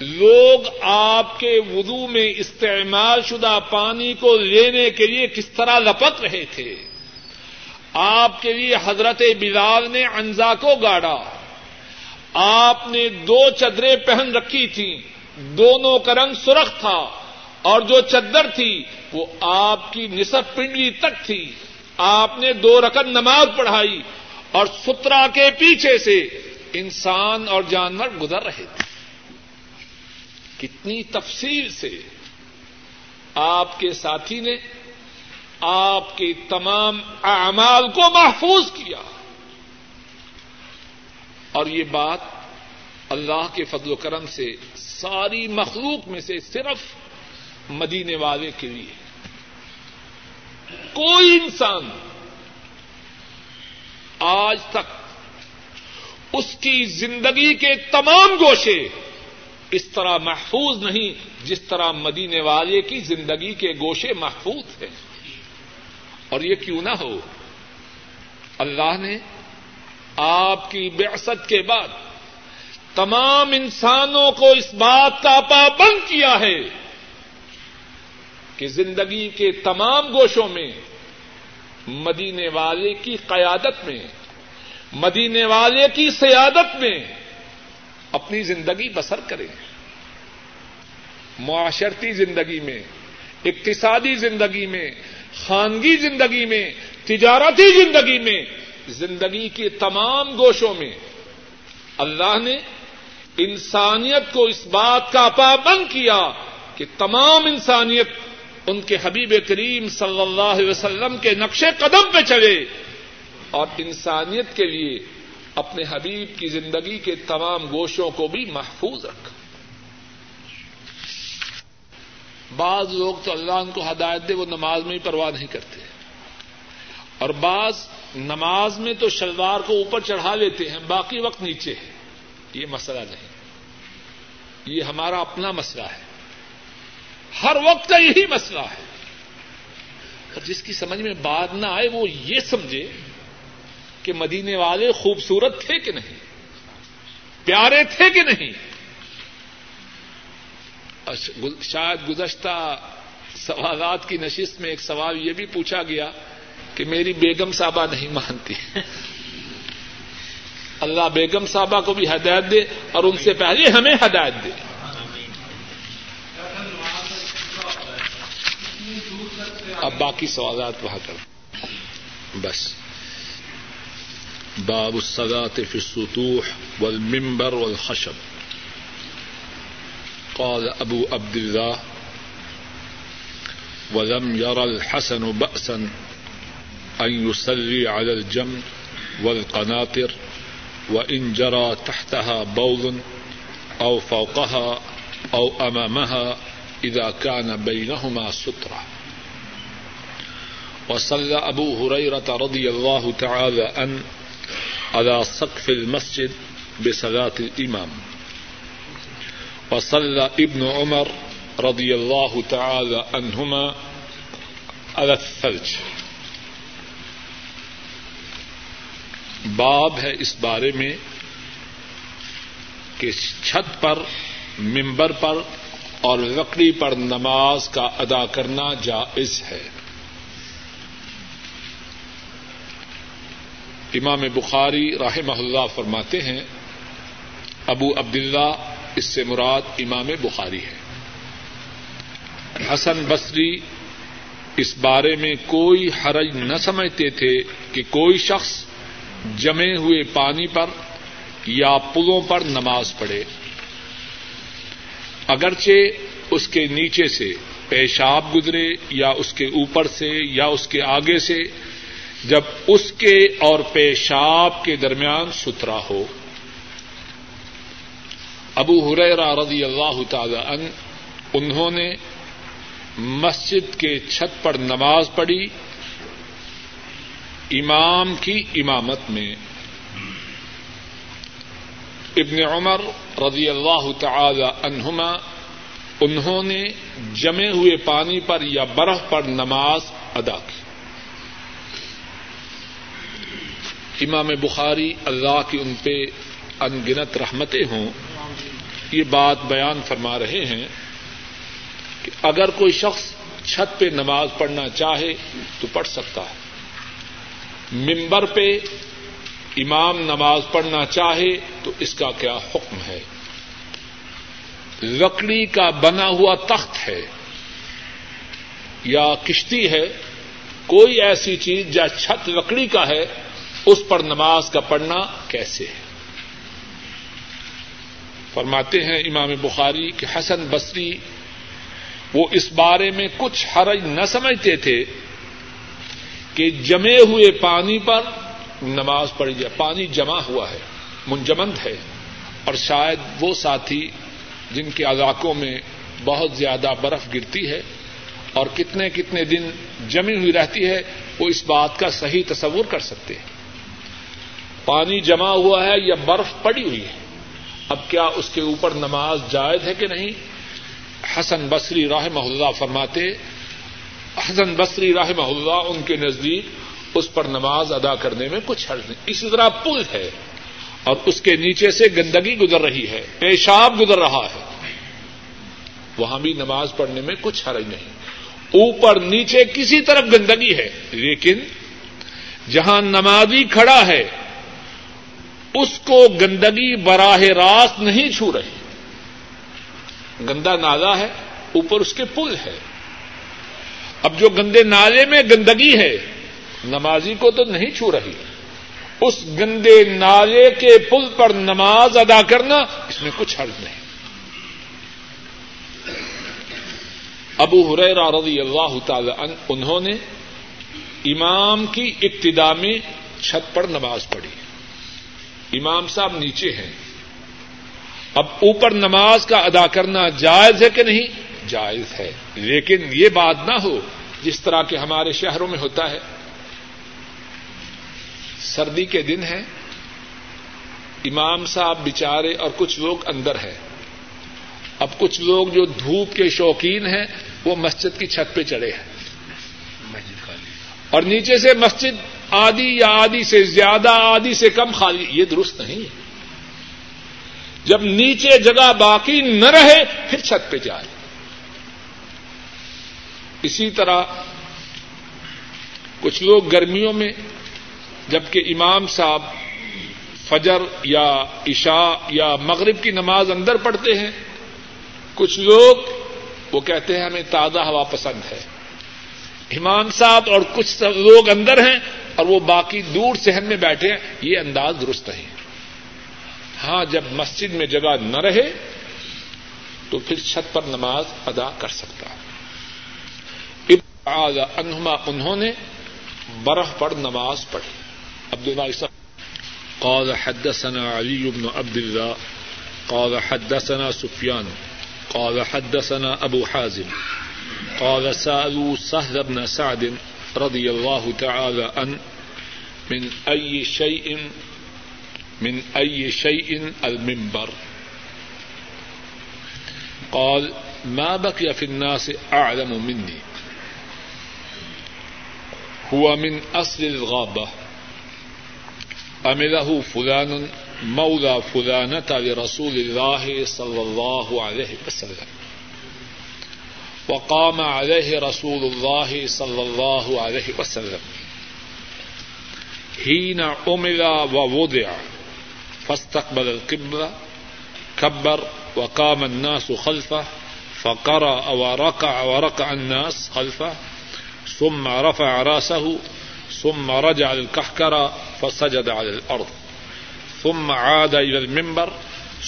لوگ آپ کے ودو میں استعمال شدہ پانی کو لینے کے لیے کس طرح لپک رہے تھے؟ آپ کے لیے حضرت بلال نے انزا کو گاڑا۔ آپ نے دو چدریں پہن رکھی تھیں، دونوں کا رنگ سرخ تھا، اور جو چدر تھی وہ آپ کی نصف پنڈلی تک تھی۔ آپ نے دو رقم نماز پڑھائی اور سترا کے پیچھے سے انسان اور جانور گزر رہے تھے۔ کتنی تفصیل سے آپ کے ساتھی نے آپ کے تمام اعمال کو محفوظ کیا۔ اور یہ بات اللہ کے فضل و کرم سے ساری مخلوق میں سے صرف مدینے والے کے لیے کوئی انسان آج تک اس کی زندگی کے تمام گوشے اس طرح محفوظ نہیں جس طرح مدینے والے کی زندگی کے گوشے محفوظ ہیں۔ اور یہ کیوں نہ ہو؟ اللہ نے آپ کی بعثت کے بعد تمام انسانوں کو اس بات کا پابند کیا ہے کہ زندگی کے تمام گوشوں میں مدینے والے کی قیادت میں، مدینے والے کی سیادت میں اپنی زندگی بسر کریں۔ معاشرتی زندگی میں، اقتصادی زندگی میں، خانگی زندگی میں، تجارتی زندگی میں زندگی کے تمام گوشوں میں اللہ نے انسانیت کو اس بات کا پابند کیا کہ تمام انسانیت ان کے حبیب کریم صلی اللہ علیہ وسلم کے نقش قدم پہ چلے اور انسانیت کے لیے اپنے حبیب کی زندگی کے تمام گوشوں کو بھی محفوظ رکھا بعض لوگ تو اللہ ان کو ہدایت دے، وہ نماز میں ہی پرواہ نہیں کرتے۔ اور بعض نماز میں تو شلوار کو اوپر چڑھا لیتے ہیں، باقی وقت نیچے ہے۔ یہ مسئلہ نہیں۔ یہ ہمارا اپنا مسئلہ ہے۔ ہر وقت کا یہی مسئلہ ہے۔ اور جس کی سمجھ میں بات نہ آئے، وہ یہ سمجھے کہ مدینے والے خوبصورت تھے کہ نہیں؟ پیارے تھے کہ نہیں؟ شاید گزشتہ سوالات کی نشست میں ایک سوال یہ بھی پوچھا گیا کہ میری بیگم صاحبہ نہیں مانتی۔ اللہ بیگم صاحبہ کو بھی ہدایت دے اور ان سے پہلے ہمیں ہدایت دے۔ اب باقی سوالات وہاں کر۔ بس۔ باب الصلاة في السطوح والمنبر والخشب۔ قال ابو عبد الله ولم ير الحسن بأسا أن يصلي على الجمع والقناطر وإن جرى تحتها بول أو فوقها أو أمامها إذا كان بينهما سترة. وصلى أبو هريرة رضي الله تعالى أن على سقف المسجد بصلاة الإمام. وصلى ابن عمر رضي الله تعالى عنهما على الثلج. باب ہے اس بارے میں کہ چھت پر، ممبر پر اور لکڑی پر نماز کا ادا کرنا جائز ہے۔ امام بخاری رحمہ اللہ فرماتے ہیں، ابو عبداللہ اس سے مراد امام بخاری ہے۔ حسن بصری اس بارے میں کوئی حرج نہ سمجھتے تھے کہ کوئی شخص جمے ہوئے پانی پر یا پلوں پر نماز پڑھے۔ اگرچہ اس کے نیچے سے پیشاب گزرے یا اس کے اوپر سے یا اس کے آگے سے، جب اس کے اور پیشاب کے درمیان ستھرا ہو۔ ابو ہریرا رضی اللہ تعالی ان انہوں نے مسجد کے چھت پر نماز پڑھی۔ امام کی امامت میں ابن عمر رضی اللہ تعالی عنہما انہوں نے جمے ہوئے پانی پر یا برف پر نماز ادا کی۔ امام بخاری اللہ کی ان پہ انگنت رحمتیں ہوں۔ یہ بات بیان فرما رہے ہیں کہ اگر کوئی شخص چھت پہ نماز پڑھنا چاہے تو پڑھ سکتا ہے۔ ممبر پہ امام نماز پڑھنا چاہے تو اس کا کیا حکم ہے؟ لکڑی کا بنا ہوا تخت ہے یا کشتی ہے، کوئی ایسی چیز جہاں چھت لکڑی کا ہے، اس پر نماز کا پڑھنا کیسے ہے؟ فرماتے ہیں امام بخاری کہ حسن بصری وہ اس بارے میں کچھ حرج نہ سمجھتے تھے کہ جمے ہوئے پانی پر نماز پڑھی جائے۔ پانی جمع ہوا ہے، منجمند ہے۔ اور شاید وہ ساتھی جن کے علاقوں میں بہت زیادہ برف گرتی ہے اور کتنے کتنے دن جمی ہوئی رہتی ہے، وہ اس بات کا صحیح تصور کر سکتے ہیں۔ پانی جمع ہوا ہے یا برف پڑی ہوئی ہے۔ اب کیا اس کے اوپر نماز جائز ہے کہ نہیں؟ حسن بصری راہ محلہ فرماتے حسن بصری راہ محلہ ان کے نزدیک اس پر نماز ادا کرنے میں کچھ حرض نہیں۔ اسی طرح پل ہے اور اس کے نیچے سے گندگی گزر رہی ہے، پیشاب گزر رہا ہے۔ وہاں بھی نماز پڑھنے میں کچھ حرج نہیں۔ اوپر نیچے کسی طرف گندگی ہے، لیکن جہاں نمازی کھڑا ہے، اس کو گندگی براہ راست نہیں چھو رہی۔ گندا نالا ہے، اوپر اس کے پل ہے۔ اب جو گندے نالے میں گندگی ہے، نمازی کو تو نہیں چھو رہی۔ اس گندے نالے کے پل پر نماز ادا کرنا اس میں کچھ حرض نہیں۔ ابو حریرا رضی اللہ تعالی انہوں نے امام کی ابتدا میں چھت پر نماز پڑھی۔ امام صاحب نیچے ہیں۔ اب اوپر نماز کا ادا کرنا جائز ہے کہ نہیں؟ جائز ہے۔ لیکن یہ بات نہ ہو جس طرح کے ہمارے شہروں میں ہوتا ہے۔ سردی کے دن ہے امام صاحب بچارے اور کچھ لوگ اندر ہیں۔ اب کچھ لوگ جو دھوپ کے شوقین ہیں وہ مسجد کی چھت پہ چڑھے ہیں۔ اور نیچے سے مسجد آدھی یا آدھی سے زیادہ آدھی سے کم خالی۔ یہ درست نہیں جب نیچے جگہ باقی نہ رہے پھر چھت پہ جائے۔ اسی طرح کچھ لوگ گرمیوں میں، جبکہ امام صاحب فجر یا عشاء یا مغرب کی نماز اندر پڑھتے ہیں، کچھ لوگ وہ کہتے ہیں ہمیں تازہ ہوا پسند ہے۔ امام صاحب اور کچھ لوگ اندر ہیں اور وہ باقی دور سہن میں بیٹھے ہیں، یہ انداز درست نہیں۔ ہاں جب مسجد میں جگہ نہ رہے تو پھر چھت پر نماز ادا کر سکتا ہے۔ انہما انہوں نے برف پر نماز پڑھی۔ عبد اللہ قال حدثنا علي بن عبد الله قال حدثنا سفيان قال حدثنا ابو حازم، قال سالوا سهل بن سعد رضي الله تعالى عن من أي شيء من أي شيء المنبر۔ قال ما بقي في الناس أعلم مني هو من أصل الغابة. أمله فلان مولى فلانة لرسول الله صلى الله عليه وسلم. وقام عليه رسول الله صلى الله عليه وسلم. حين عمل ووضع، فاستقبل القبلة، كبر وقام الناس خلفه، فقرأ وركع وركع الناس خلفه ثم رفع راسه، ثم رجع الكحكرة فسجد على الأرض. ثم عاد إلى المنبر،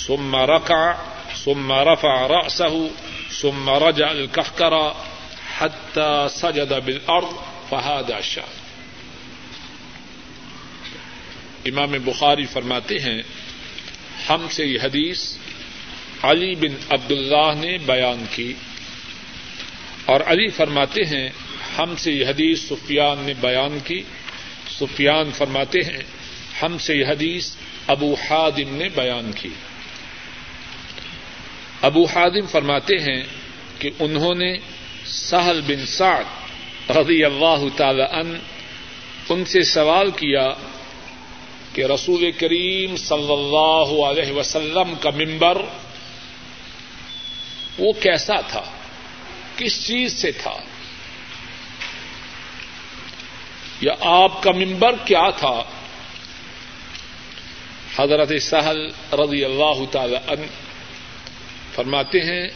ثم ركع، ثم رفع رأسه، ثم رجع الكحكرة حتى سجد بالأرض فهذا الشأن. امام بخاری فرماتے ہیں، ہم سے یہ حدیث علی بن عبد اللہ نے بیان کی اور علی فرماتے ہیں ہم سے یہ حدیث سفیان نے بیان کی۔ سفیان فرماتے ہیں، ہم سے یہ حدیث ابو حادم نے بیان کی۔ ابو حادم فرماتے ہیں کہ انہوں نے سہل بن سعد رضی اللہ تعالی ان ان سے سوال کیا کہ رسول کریم صلی اللہ علیہ وسلم کا ممبر وہ کیسا تھا؟ کس چیز سے تھا؟ یا آپ کا ممبر کیا تھا؟ حضرت سہل رضی اللہ تعالی عنہ فرماتے ہیں،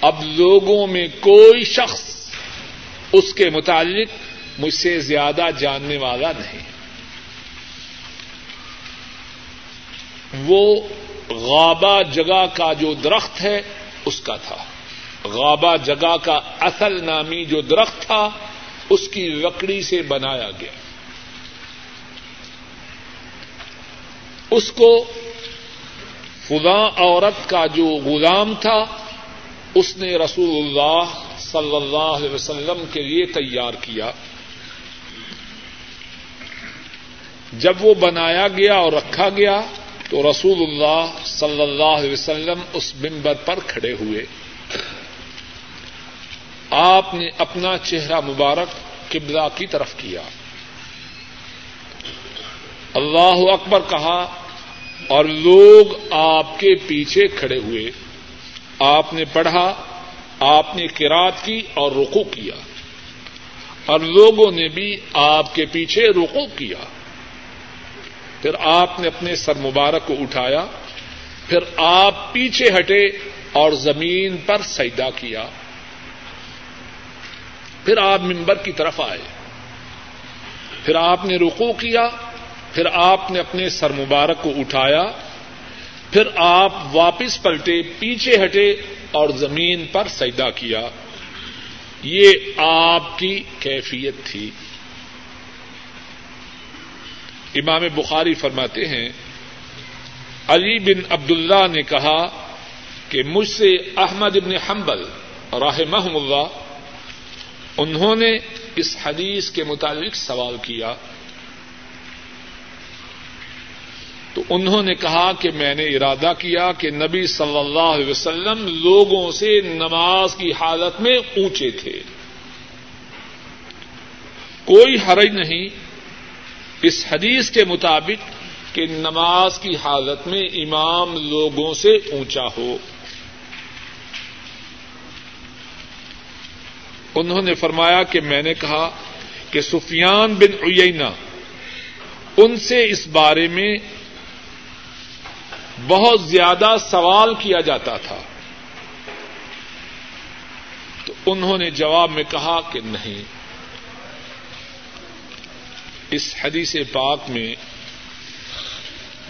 اب لوگوں میں کوئی شخص اس کے متعلق مجھ سے زیادہ جاننے والا نہیں۔ وہ غابہ جگہ کا جو درخت ہے، اس کا تھا۔ غابہ جگہ کا اصل نامی جو درخت تھا اس کی لکڑی سے بنایا گیا۔ اس کو خدا عورت کا جو غلام تھا، اس نے رسول اللہ صلی اللہ علیہ وسلم کے لیے تیار کیا۔ جب وہ بنایا گیا اور رکھا گیا، تو رسول اللہ صلی اللہ علیہ وسلم اس ممبر پر کھڑے ہوئے۔ آپ نے اپنا چہرہ مبارک قبلہ کی طرف کیا۔ اللہ اکبر کہا، اور لوگ آپ کے پیچھے کھڑے ہوئے۔ آپ نے پڑھا، آپ نے کراط کی اور رکو کیا۔ اور لوگوں نے بھی آپ کے پیچھے رکو کیا۔ پھر آپ نے اپنے سر مبارک کو اٹھایا، پھر آپ پیچھے ہٹے اور زمین پر سیدا کیا۔ پھر آپ ممبر کی طرف آئے۔ پھر آپ نے رکو کیا، پھر آپ نے اپنے سر مبارک کو اٹھایا، پھر آپ واپس پلٹے، پیچھے ہٹے اور زمین پر سیدا کیا۔ یہ آپ کی کیفیت تھی۔ امام بخاری فرماتے ہیں، علی بن عبد اللہ نے کہا کہ مجھ سے احمد ابن حنبل راہ اللہ انہوں نے اس حدیث کے متعلق سوال کیا تو انہوں نے کہا کہ میں نے ارادہ کیا کہ نبی صلی اللہ علیہ وسلم لوگوں سے نماز کی حالت میں اونچے تھے۔ کوئی حرج نہیں اس حدیث کے مطابق کہ نماز کی حالت میں امام لوگوں سے اونچا ہو۔ انہوں نے فرمایا کہ میں نے کہا کہ سفیان بن اینا ان سے اس بارے میں بہت زیادہ سوال کیا جاتا تھا۔ تو انہوں نے جواب میں کہا کہ نہیں۔ اس حدیث پاک میں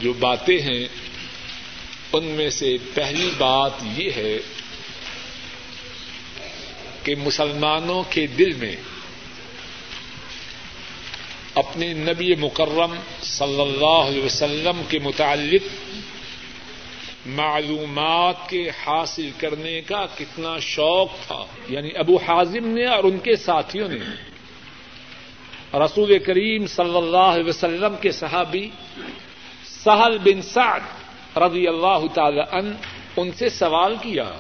جو باتیں ہیں، ان میں سے پہلی بات یہ ہے کہ مسلمانوں کے دل میں اپنے نبی مکرم صلی اللہ علیہ وسلم کے متعلق معلومات کے حاصل کرنے کا کتنا شوق تھا یعنی ابو حازم نے اور ان کے ساتھیوں نے۔ رسول کریم صلی اللہ علیہ وسلم کے صحابی سہل بن سعد رضی اللہ تعالی ان ان سے سوال کیا۔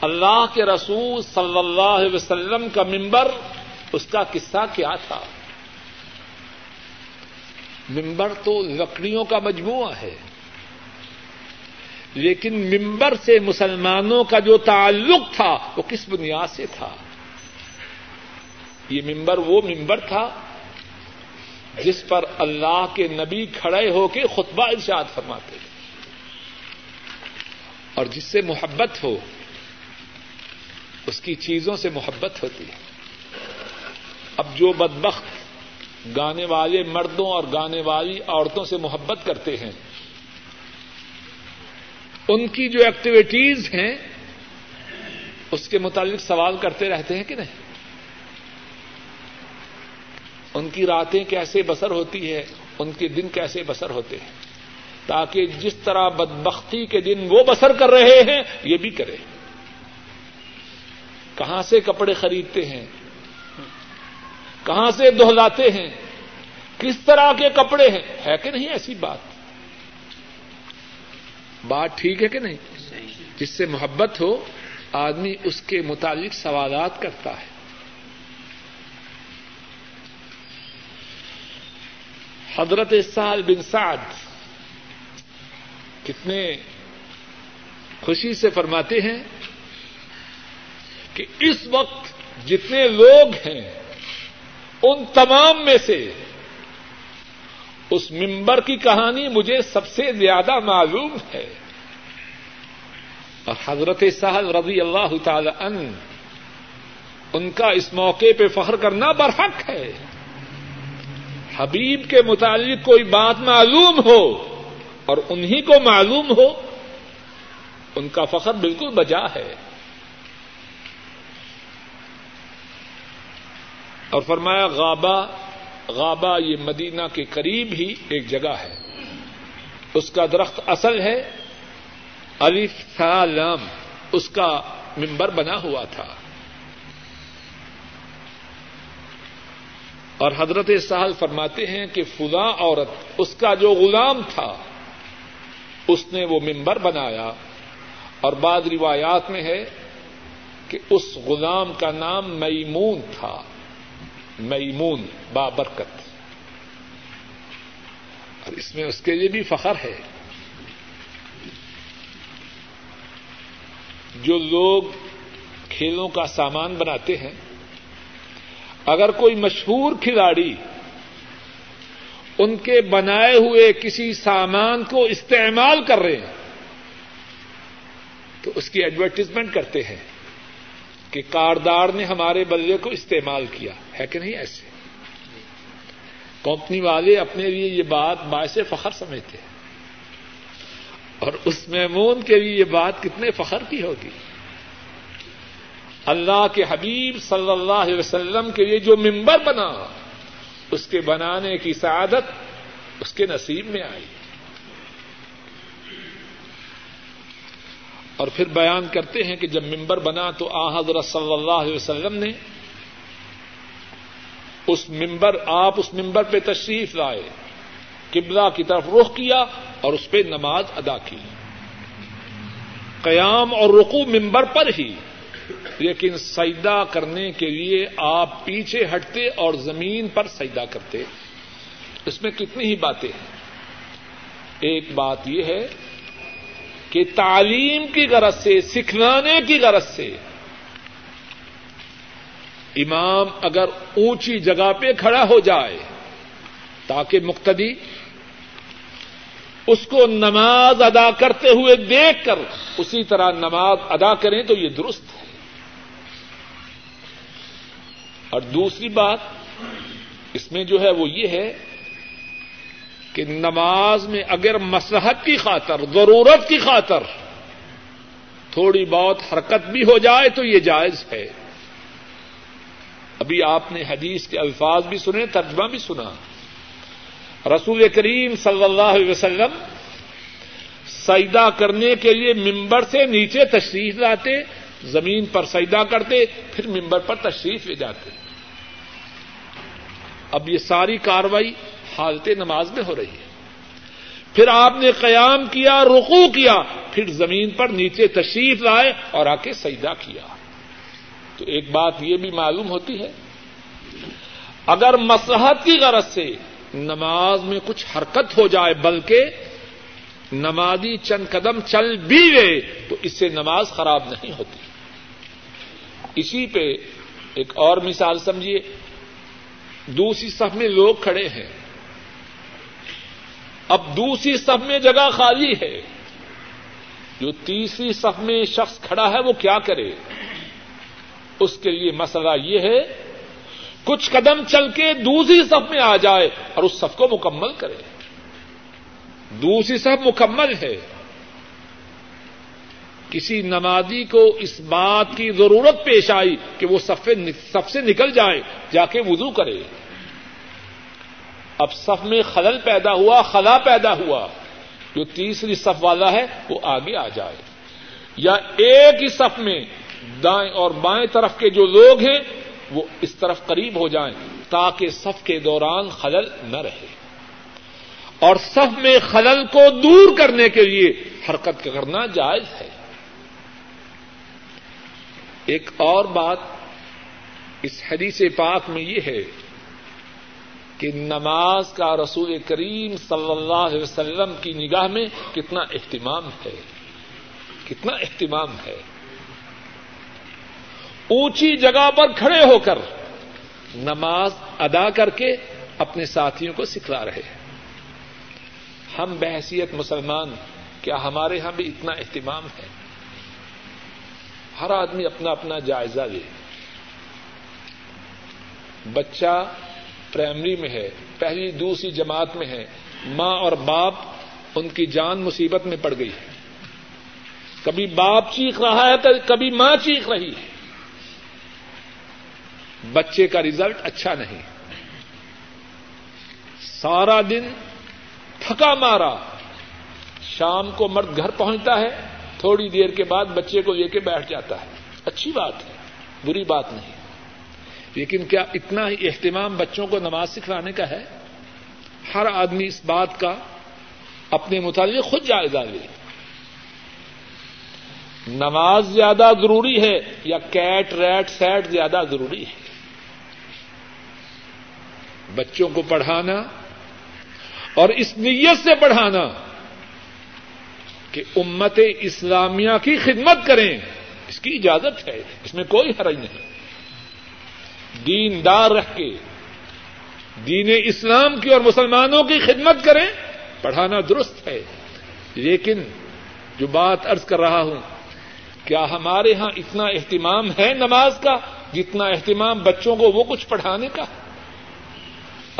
اللہ کے رسول صلی اللہ علیہ وسلم کا ممبر اس کا قصہ کیا تھا؟ ممبر تو لکڑیوں کا مجموعہ ہے، لیکن ممبر سے مسلمانوں کا جو تعلق تھا وہ کس بنیاد سے تھا؟ یہ ممبر وہ ممبر تھا جس پر اللہ کے نبی کھڑے ہو کے خطبہ ارشاد فرماتے اور جس سے محبت ہو۔ اس کی چیزوں سے محبت ہوتی ہے۔ اب جو بدبخت گانے والے مردوں اور گانے والی عورتوں سے محبت کرتے ہیں، ان کی جو ایکٹیویٹیز ہیں، اس کے متعلق سوال کرتے رہتے ہیں کہ نہیں؟ ان کی راتیں کیسے بسر ہوتی ہے ان کے دن کیسے بسر ہوتے ہیں، تاکہ جس طرح بدبختی کے دن وہ بسر کر رہے ہیں، یہ بھی کرے۔ کہاں سے کپڑے خریدتے ہیں؟ کہاں سے دہلاتے ہیں؟ کس طرح کے کپڑے ہیں؟ ہے کہ نہیں ایسی بات؟ بات ٹھیک ہے کہ نہیں؟ جس سے محبت ہو، آدمی اس کے متعلق سوالات کرتا ہے۔ حضرت سال بن سعد کتنے خوشی سے فرماتے ہیں کہ اس وقت جتنے لوگ ہیں، ان تمام میں سے اس ممبر کی کہانی مجھے سب سے زیادہ معلوم ہے۔ اور حضرت سہل رضی اللہ تعالی ان ان کا اس موقع پہ فخر کرنا برحق ہے۔ حبیب کے متعلق کوئی بات معلوم ہو اور انہیں کو معلوم ہو، ان کا فخر بالکل بجا ہے۔ اور فرمایا غابہ غابہ یہ مدینہ کے قریب ہی ایک جگہ ہے۔ اس کا درخت اصل ہے۔ الف سالم، اس کا ممبر بنا ہوا تھا۔ اور حضرت سہل فرماتے ہیں کہ فضا عورت، اس کا جو غلام تھا، اس نے وہ ممبر بنایا۔ اور بعض روایات میں ہے کہ اس غلام کا نام میمون تھا۔ میمون بابرکت اور اس میں اس کے لیے بھی فخر ہے۔ جو لوگ کھیلوں کا سامان بناتے ہیں، اگر کوئی مشہور کھلاڑی ان کے بنائے ہوئے کسی سامان کو استعمال کر رہے ہیں، تو اس کی ایڈورٹیزمنٹ کرتے ہیں کہ کاردار نے ہمارے بلے کو استعمال کیا۔ ہے کہ نہیں ایسے؟ کمپنی والے اپنے لیے یہ بات باعث فخر سمجھتے ہیں۔ اور اس میمون کے لیے یہ بات کتنے فخر کی ہوگی۔ اللہ کے حبیب صلی اللہ علیہ وسلم کے لیے جو ممبر بنا، اس کے بنانے کی سعادت اس کے نصیب میں آئی۔ اور پھر بیان کرتے ہیں کہ جب ممبر بنا تو آ حضرت صلی اللہ علیہ وسلم نے اس ممبر آپ اس ممبر پہ تشریف لائے، قبلہ کی طرف رخ کیا اور اس پہ نماز ادا کی۔ قیام اور رقو ممبر پر ہی۔ لیکن سجدہ کرنے کے لیے آپ پیچھے ہٹتے اور زمین پر سجدہ کرتے۔ اس میں کتنی ہی باتیں ہیں۔ ایک بات یہ ہے کہ تعلیم کی غرض سے، سکھلانے کی غرض سے امام اگر اونچی جگہ پہ کھڑا ہو جائے تاکہ مقتدی اس کو نماز ادا کرتے ہوئے دیکھ کر اسی طرح نماز ادا کریں تو یہ درست ہے۔ اور دوسری بات، اس میں جو ہے وہ یہ ہے کہ نماز میں اگر مسلحت کی خاطر، ضرورت کی خاطر تھوڑی بہت حرکت بھی ہو جائے تو یہ جائز ہے۔ ابھی آپ نے حدیث کے الفاظ بھی سنے، ترجمہ بھی سنا۔ رسول کریم صلی اللہ علیہ وسلم سجدہ کرنے کے لیے ممبر سے نیچے تشریف لاتے، زمین پر سجدہ کرتے، پھر ممبر پر تشریف لے جاتے۔ اب یہ ساری کاروائی حالت نماز میں ہو رہی ہے۔ پھر آپ نے قیام کیا رقو کیا، پھر زمین پر نیچے تشریف لائے اور آ کے سجدہ کیا۔ تو ایک بات یہ بھی معلوم ہوتی ہے، اگر مسلحت کی غرض سے نماز میں کچھ حرکت ہو جائے، بلکہ نمازی چند قدم چل بھی گئے، تو اس سے نماز خراب نہیں ہوتی۔ اسی پہ ایک اور مثال سمجھیے۔ دوسری صف میں لوگ کھڑے ہیں۔ اب دوسری صف میں جگہ خالی ہے۔ جو تیسری صف میں شخص کھڑا ہے، وہ کیا کرے؟ اس کے لیے مسئلہ یہ ہے، کچھ قدم چل کے دوسری صف میں آ جائے اور اس صف کو مکمل کرے۔ دوسری صف مکمل ہے۔ کسی نمازی کو اس بات کی ضرورت پیش آئی کہ وہ سب سے نکل جائے، جا کے وضو کرے۔ اب صف میں خلل پیدا ہوا، خلا پیدا ہوا۔ جو تیسری صف والا ہے، وہ آگے آ جائے۔ یا ایک ہی صف میں دائیں اور بائیں طرف کے جو لوگ ہیں، وہ اس طرف قریب ہو جائیں تاکہ صف کے دوران خلل نہ رہے۔ اور صف میں خلل کو دور کرنے کے لیے حرکت کرنا جائز ہے۔ ایک اور بات اس حدیث پاک میں یہ ہے کہ نماز کا رسول کریم صلی اللہ علیہ وسلم کی نگاہ میں کتنا اہتمام ہے۔ کتنا اہتمام ہے۔ اونچی جگہ پر کھڑے ہو کر نماز ادا کر کے اپنے ساتھیوں کو سکھلا رہے ہیں۔ ہم بحثیت مسلمان، کیا ہمارے یہاں بھی اتنا اہتمام ہے؟ ہر آدمی اپنا اپنا جائزہ لے۔ بچہ پرائمری میں ہے، پہلی دوسری جماعت میں ہے، ماں اور باپ ان کی جان مصیبت میں پڑ گئی ہے۔ کبھی باپ چیخ رہا ہے تو کبھی ماں چیخ رہی ہے۔ بچے کا ریزلٹ اچھا نہیں۔ سارا دن تھکا مارا۔ شام کو مرد گھر پہنچتا ہے، تھوڑی دیر کے بعد بچے کو لے کے بیٹھ جاتا ہے۔ اچھی بات ہے، بری بات نہیں۔ لیکن کیا اتنا ہی اہتمام بچوں کو نماز سکھلانے کا ہے؟ ہر آدمی اس بات کا اپنے متعلق خود جائزہ لے۔ نماز زیادہ ضروری ہے یا کیٹ، ریٹ، سیٹ زیادہ ضروری ہے؟ بچوں کو پڑھانا اور اس نیت سے پڑھانا کہ امت اسلامیہ کی خدمت کریں۔ اس کی اجازت ہے، اس میں کوئی حرج نہیں۔ دین دار رہ کے، دین اسلام کی اور مسلمانوں کی خدمت کریں، پڑھانا درست ہے۔ لیکن جو بات ارض کر رہا ہوں، کیا ہمارے ہاں اتنا اہتمام ہے نماز کا، جتنا اہتمام بچوں کو وہ کچھ پڑھانے کا؟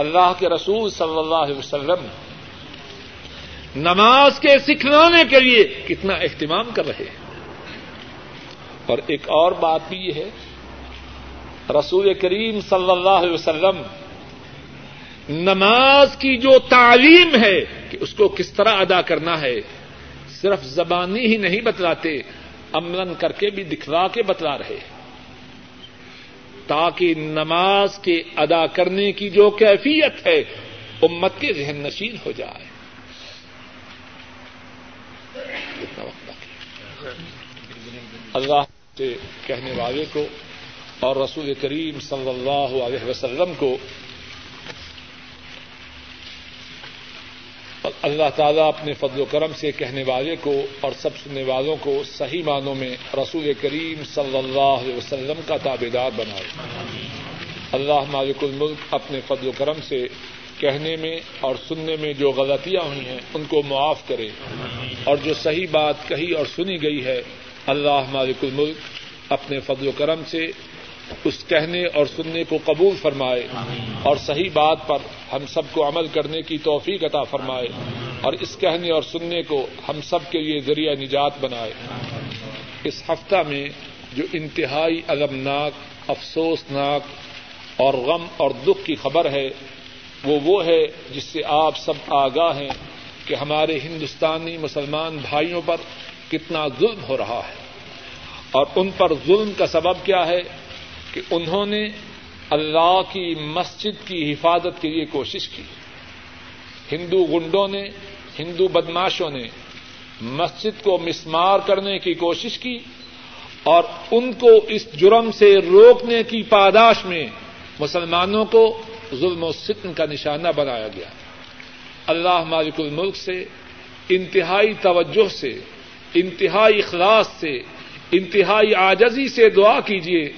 اللہ کے رسول صلی اللہ علیہ وسلم نماز کے سکھلانے کے لیے کتنا اہتمام کر رہے ہیں۔ اور ایک اور بات بھی یہ ہے، رسول کریم صلی اللہ علیہ وسلم نماز کی جو تعلیم ہے کہ اس کو کس طرح ادا کرنا ہے، صرف زبانی ہی نہیں بتلاتے امن کر کے بھی دکھلا کے بتلا رہے تاکہ نماز کے ادا کرنے کی جو کیفیت ہے، امت کے ذہن نشین ہو جائے۔ اللہ سے کہنے والے کو اور رسول کریم صلی اللہ علیہ وسلم کو اللہ تعالیٰ اپنے فضل و کرم سے کہنے والے کو اور سب سننے والوں کو صحیح معنوں میں رسول کریم صلی اللہ علیہ وسلم کا تابے دار بنائے۔ اللہ مالک الملک اپنے فضل و کرم سے کہنے میں اور سننے میں جو غلطیاں ہوئی ہیں، ان کو معاف کرے۔ اور جو صحیح بات کہی اور سنی گئی ہے، اللہ مالک الملک اپنے فضل و کرم سے اس کہنے اور سننے کو قبول فرمائے اور صحیح بات پر ہم سب کو عمل کرنے کی توفیق عطا فرمائے اور اس کہنے اور سننے کو ہم سب کے لیے ذریعہ نجات بنائے۔ اس ہفتہ میں جو انتہائی المناک افسوسناک اور غم اور دکھ کی خبر ہے وہ وہ ہے جس سے آپ سب آگاہ ہیں کہ ہمارے ہندوستانی مسلمان بھائیوں پر کتنا ظلم ہو رہا ہے۔ اور ان پر ظلم کا سبب کیا ہے؟ کہ انہوں نے اللہ کی مسجد کی حفاظت کے لیے کوشش کی۔ ہندو گنڈوں نے، ہندو بدماشوں نے مسجد کو مسمار کرنے کی کوشش کی اور ان کو اس جرم سے روکنے کی پاداش میں مسلمانوں کو ظلم و ستم کا نشانہ بنایا گیا۔ اللہ مالک الملک سے انتہائی توجہ سے، انتہائی اخلاص سے، انتہائی آجزی سے دعا کیجیے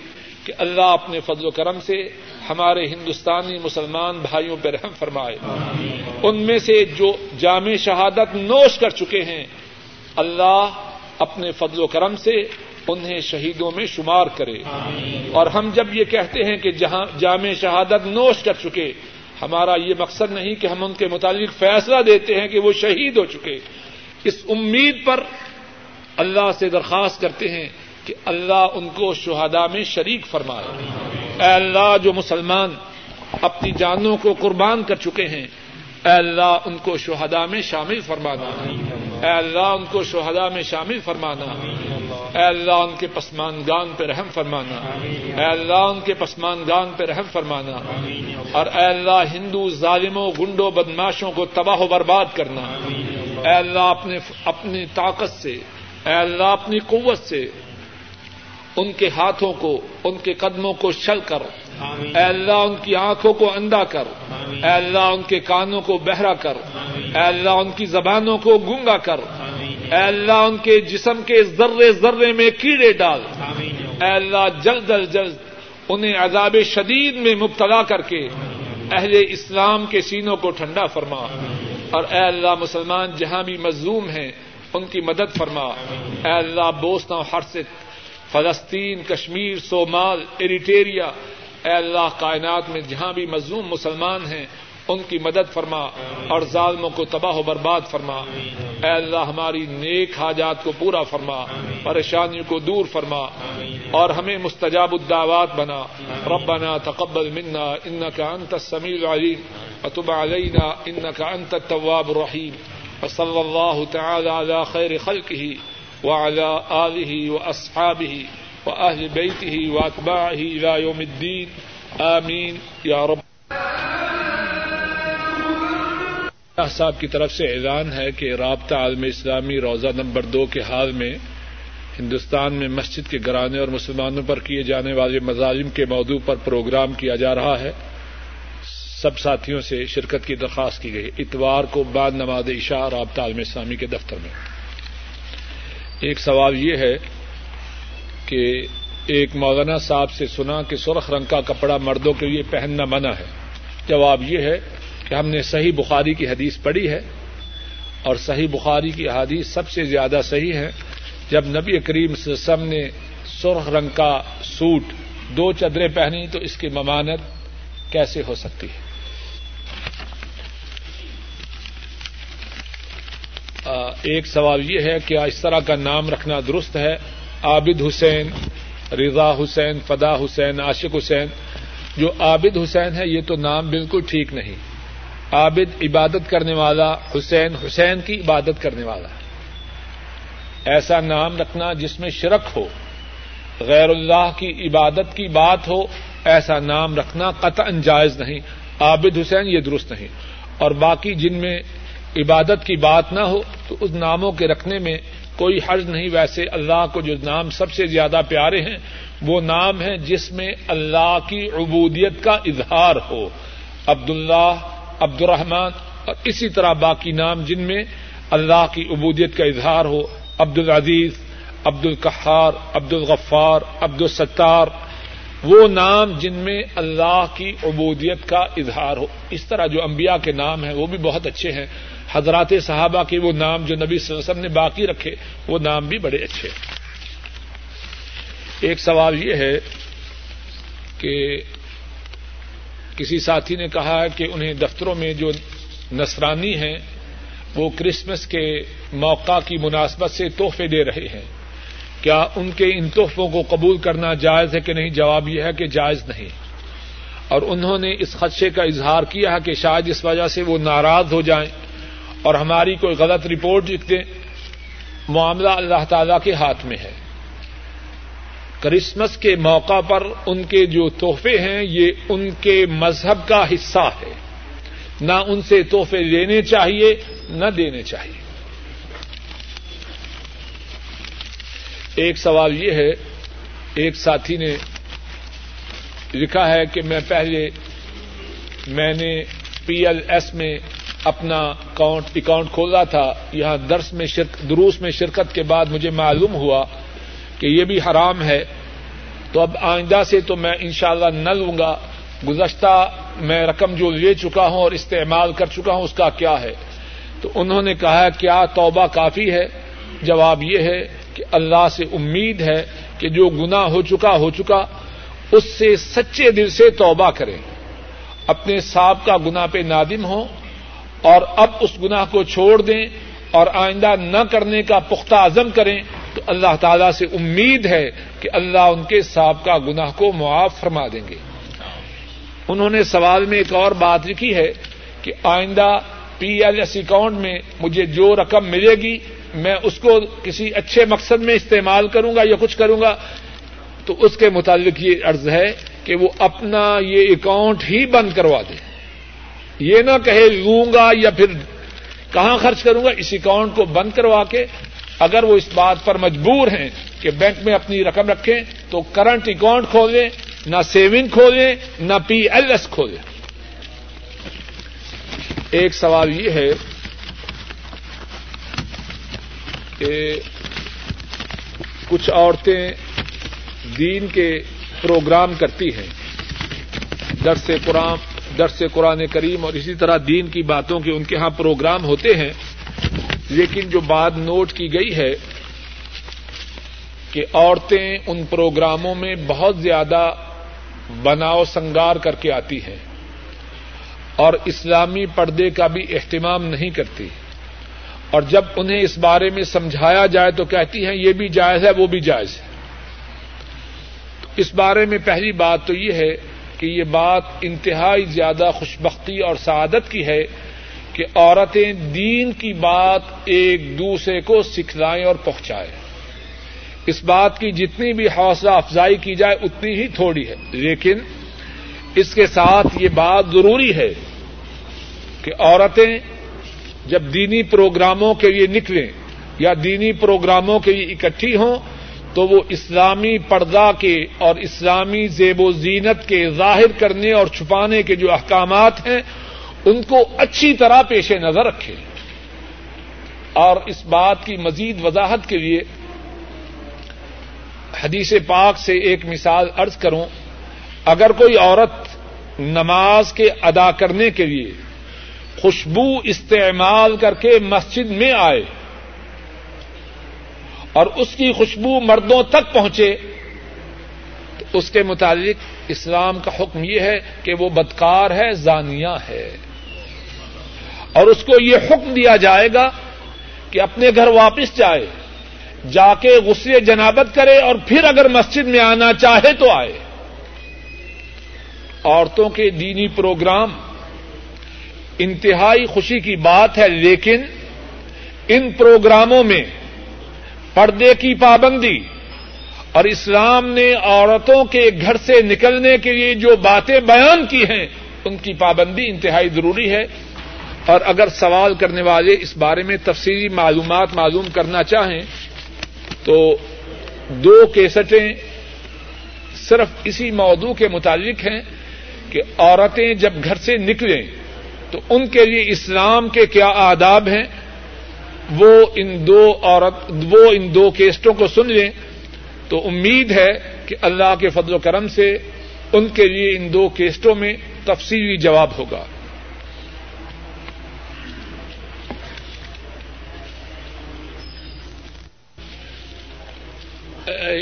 کہ اللہ اپنے فضل و کرم سے ہمارے ہندوستانی مسلمان بھائیوں پہ رحم فرمائے۔ ان میں سے جو جامع شہادت نوش کر چکے ہیں اللہ اپنے فضل و کرم سے انہیں شہیدوں میں شمار کرے۔ اور ہم جب یہ کہتے ہیں کہ جہاں جامع شہادت نوش کر چکے ہمارا یہ مقصد نہیں کہ ہم ان کے متعلق فیصلہ دیتے ہیں کہ وہ شہید ہو چکے۔ اس امید پر اللہ سے درخواست کرتے ہیں کہ اللہ ان کو شہدا میں شریک فرمائے۔ اے اللہ جو مسلمان اپنی جانوں کو قربان کر چکے ہیں، اے اللہ ان کو شہدا میں شامل فرمانا۔ اے اللہ ان کو شہدا میں شامل فرمانا۔ اے اللہ ان کے پسمان گان پہ رحم فرمانا۔ اے اللہ ان کے پسمان گان پہ رحم فرمانا۔ اور اے اللہ ہندو ظالموں، گنڈوں بدماشوں کو تباہ و برباد کرنا۔ اے اللہ اپنے، اپنی طاقت سے، اے اللہ اپنی قوت سے ان کے ہاتھوں کو ان کے قدموں کو شل کر اے اللہ ان کی آنکھوں کو اندھا کر اے اللہ ان کے کانوں کو بہرا کر اے اللہ ان کی زبانوں کو گونگا کر اے اللہ ان کے جسم کے ذرے ذرے میں کیڑے ڈال۔ اے اللہ جلد از جلد انہیں عذاب شدید میں مبتلا کر کے اہل اسلام کے سینوں کو ٹھنڈا فرما۔ اور اے اللہ مسلمان جہاں بھی مظلوم ہیں ان کی مدد فرما۔ اے اللہ بوسنا ہرسک فلسطین، کشمیر، صومال، ایریٹیریا۔ اے اللہ، کائنات میں جہاں بھی مظلوم مسلمان ہیں، ان کی مدد فرما اور ظالموں کو تباہ و برباد فرما۔ اے اللہ، ہماری نیک حاجات کو پورا فرما، پریشانیوں کو دور فرما اور ہمیں مستجاب الدعوات بنا۔ ربنا تقبل منا انك انت السميع العليم وتب علينا انك انت التواب الرحيم وصلى الله تعالى على خير خلقه وعلى آله وأصحابه وأهل بيته وأتباعه إلى يوم الدين. آمین یا رب. صاحب کی طرف سے اعلان ہے کہ رابطہ عالم اسلامی روزہ نمبر دو کے حال میں ہندوستان میں مسجد کے گرانے اور مسلمانوں پر کیے جانے والے مظالم کے موضوع پر پروگرام کیا جا رہا ہے۔ سب ساتھیوں سے شرکت کی درخواست کی گئی۔ اتوار کو بعد نماز عشاء رابطہ عالم اسلامی کے دفتر میں۔ ایک سوال یہ ہے کہ ایک مولانا صاحب سے سنا کہ سرخ رنگ کا کپڑا مردوں کے لیے پہننا منع ہے۔ جواب یہ ہے کہ ہم نے صحیح بخاری کی حدیث پڑھی ہے اور صحیح بخاری کی حدیث سب سے زیادہ صحیح ہے۔ جب نبی کریم وسلم نے سرخ رنگ کا سوٹ دو چدریں پہنی تو اس کی ممانت کیسے ہو سکتی ہے؟ ایک سوال یہ ہے کہ اس طرح کا نام رکھنا درست ہے؟ عابد حسین، رضا حسین، فدا حسین، عاشق حسین۔ جو عابد حسین ہے، یہ تو نام بالکل ٹھیک نہیں۔ عابد عبادت کرنے والا، حسین حسین کی عبادت کرنے والا۔ ایسا نام رکھنا جس میں شرک ہو، غیر اللہ کی عبادت کی بات ہو، ایسا نام رکھنا قطع جائز نہیں۔ عابد حسین یہ درست نہیں۔ اور باقی جن میں عبادت کی بات نہ ہو تو اس ناموں کے رکھنے میں کوئی حرج نہیں۔ ویسے اللہ کو جو نام سب سے زیادہ پیارے ہیں، وہ نام ہے جس میں اللہ کی عبودیت کا اظہار ہو۔ عبد اللہ عبد الرحمان اور اسی طرح باقی نام جن میں اللہ کی عبودیت کا اظہار ہو۔ عبد العزیز عبد القحار عبد الغفار عبد الستار وہ نام جن میں اللہ کی عبودیت کا اظہار ہو۔ اس طرح جو انبیاء کے نام ہیں، وہ بھی بہت اچھے ہیں۔ حضرات صحابہ کے وہ نام جو نبی صلی اللہ علیہ وسلم نے باقی رکھے، وہ نام بھی بڑے اچھے ایک سوال یہ ہے کہ کسی ساتھی نے کہا کہ انہیں دفتروں میں جو نصرانی ہیں، وہ کرسمس کے موقع کی مناسبت سے تحفے دے رہے ہیں۔ کیا ان کے ان تحفوں کو قبول کرنا جائز ہے کہ نہیں؟ جواب یہ ہے کہ جائز نہیں۔ اور انہوں نے اس خدشے کا اظہار کیا ہے کہ شاید اس وجہ سے وہ ناراض ہو جائیں۔ اور ہماری کوئی غلط رپورٹ لکھ دیں معاملہ اللہ تعالی کے ہاتھ میں ہے۔ کرسمس کے موقع پر ان کے جو تحفے ہیں، یہ ان کے مذہب کا حصہ ہے۔ نہ ان سے تحفے لینے چاہیے، نہ دینے چاہیے۔ ایک سوال یہ ہے، ایک ساتھی نے لکھا ہے کہ میں پہلے میں نے پی ایل ایس میں اپنا اکاؤنٹ اکاؤنٹ کھولا تھا، یہاں درس میں دروس میں شرکت کے بعد مجھے معلوم ہوا کہ یہ بھی حرام ہے۔ تو اب آئندہ سے تو میں انشاءاللہ نہ لوں گا۔ گزشتہ میں رقم جو لے چکا ہوں اور استعمال کر چکا ہوں، اس کا کیا ہے؟ تو انہوں نے کہا، کیا توبہ کافی ہے؟ جواب یہ ہے کہ اللہ سے امید ہے کہ جو گنا ہو چکا ہو چکا، اس سے سچے دل سے توبہ کریں اپنے ساب کا گنا پہ نادم ہوں۔ اور اب اس گناہ کو چھوڑ دیں اور آئندہ نہ کرنے کا پختہ عزم کریں تو اللہ تعالی سے امید ہے کہ اللہ ان کے سابقہ گناہ کو معاف فرما دیں گے۔ انہوں نے سوال میں ایک اور بات لکھی ہے کہ آئندہ پی ایل ایس اکاؤنٹ میں مجھے جو رقم ملے گی، میں اس کو کسی اچھے مقصد میں استعمال کروں گا یا کچھ کروں گا؟ تو اس کے متعلق یہ عرض ہے کہ وہ اپنا یہ اکاؤنٹ ہی بند کروا دیں۔ یہ نہ کہے لوں گا یا پھر کہاں خرچ کروں گا، اس اکاؤنٹ کو بند کروا کے اگر وہ اس بات پر مجبور ہیں کہ بینک میں اپنی رقم رکھیں تو کرنٹ اکاؤنٹ کھولیں، نہ سیونگ کھولیں، نہ پی ایل ایس کھولیں۔ ایک سوال یہ ہے کہ کچھ عورتیں دین کے پروگرام کرتی ہیں، درس قرآن درس قرآن کریم اور اسی طرح دین کی باتوں کے ان کے ہاں پروگرام ہوتے ہیں، لیکن جو بات نوٹ کی گئی ہے کہ عورتیں ان پروگراموں میں بہت زیادہ بناؤ سنگار کر کے آتی ہیں اور اسلامی پردے کا بھی اہتمام نہیں کرتی۔ اور جب انہیں اس بارے میں سمجھایا جائے تو کہتی ہیں، یہ بھی جائز ہے، وہ بھی جائز ہے۔ اس بارے میں پہلی بات تو یہ ہے کہ یہ بات انتہائی زیادہ خوشبختی اور سعادت کی ہے کہ عورتیں دین کی بات ایک دوسرے کو سکھلائیں اور پہنچائیں۔ اس بات کی جتنی بھی حوصلہ افزائی کی جائے اتنی ہی تھوڑی ہے۔ لیکن اس کے ساتھ یہ بات ضروری ہے کہ عورتیں جب دینی پروگراموں کے لیے نکلیں یا دینی پروگراموں کے لیے اکٹھی ہوں تو وہ اسلامی پردہ کے اور اسلامی زیب و زینت کے ظاہر کرنے اور چھپانے کے جو احکامات ہیں، ان کو اچھی طرح پیش نظر رکھے اور اس بات کی مزید وضاحت کے لیے حدیث پاک سے ایک مثال ارض کروں، اگر کوئی عورت نماز کے ادا کرنے کے لیے خوشبو استعمال کر کے مسجد میں آئے اور اس کی خوشبو مردوں تک پہنچے، تو اس کے متعلق اسلام کا حکم یہ ہے کہ وہ بدکار ہے زانیہ ہے۔ اور اس کو یہ حکم دیا جائے گا کہ اپنے گھر واپس جائے، جا کے غصے جنابت کرے اور پھر اگر مسجد میں آنا چاہے تو آئے۔ عورتوں کے دینی پروگرام انتہائی خوشی کی بات ہے، لیکن ان پروگراموں میں پردے کی پابندی اور اسلام نے عورتوں کے گھر سے نکلنے کے لیے جو باتیں بیان کی ہیں، ان کی پابندی انتہائی ضروری ہے۔ اور اگر سوال کرنے والے اس بارے میں تفصیلی معلومات معلوم کرنا چاہیں، تو دو کیسٹیں صرف اسی موضوع کے متعلق ہیں کہ عورتیں جب گھر سے نکلیں، تو ان کے لیے اسلام کے کیا آداب ہیں؟ وہ ان دو عورت، وہ ان دو کیسٹوں کو سن لیں تو امید ہے کہ اللہ کے فضل و کرم سے ان کے لیے ان دو کیسٹوں میں تفصیلی جواب ہوگا۔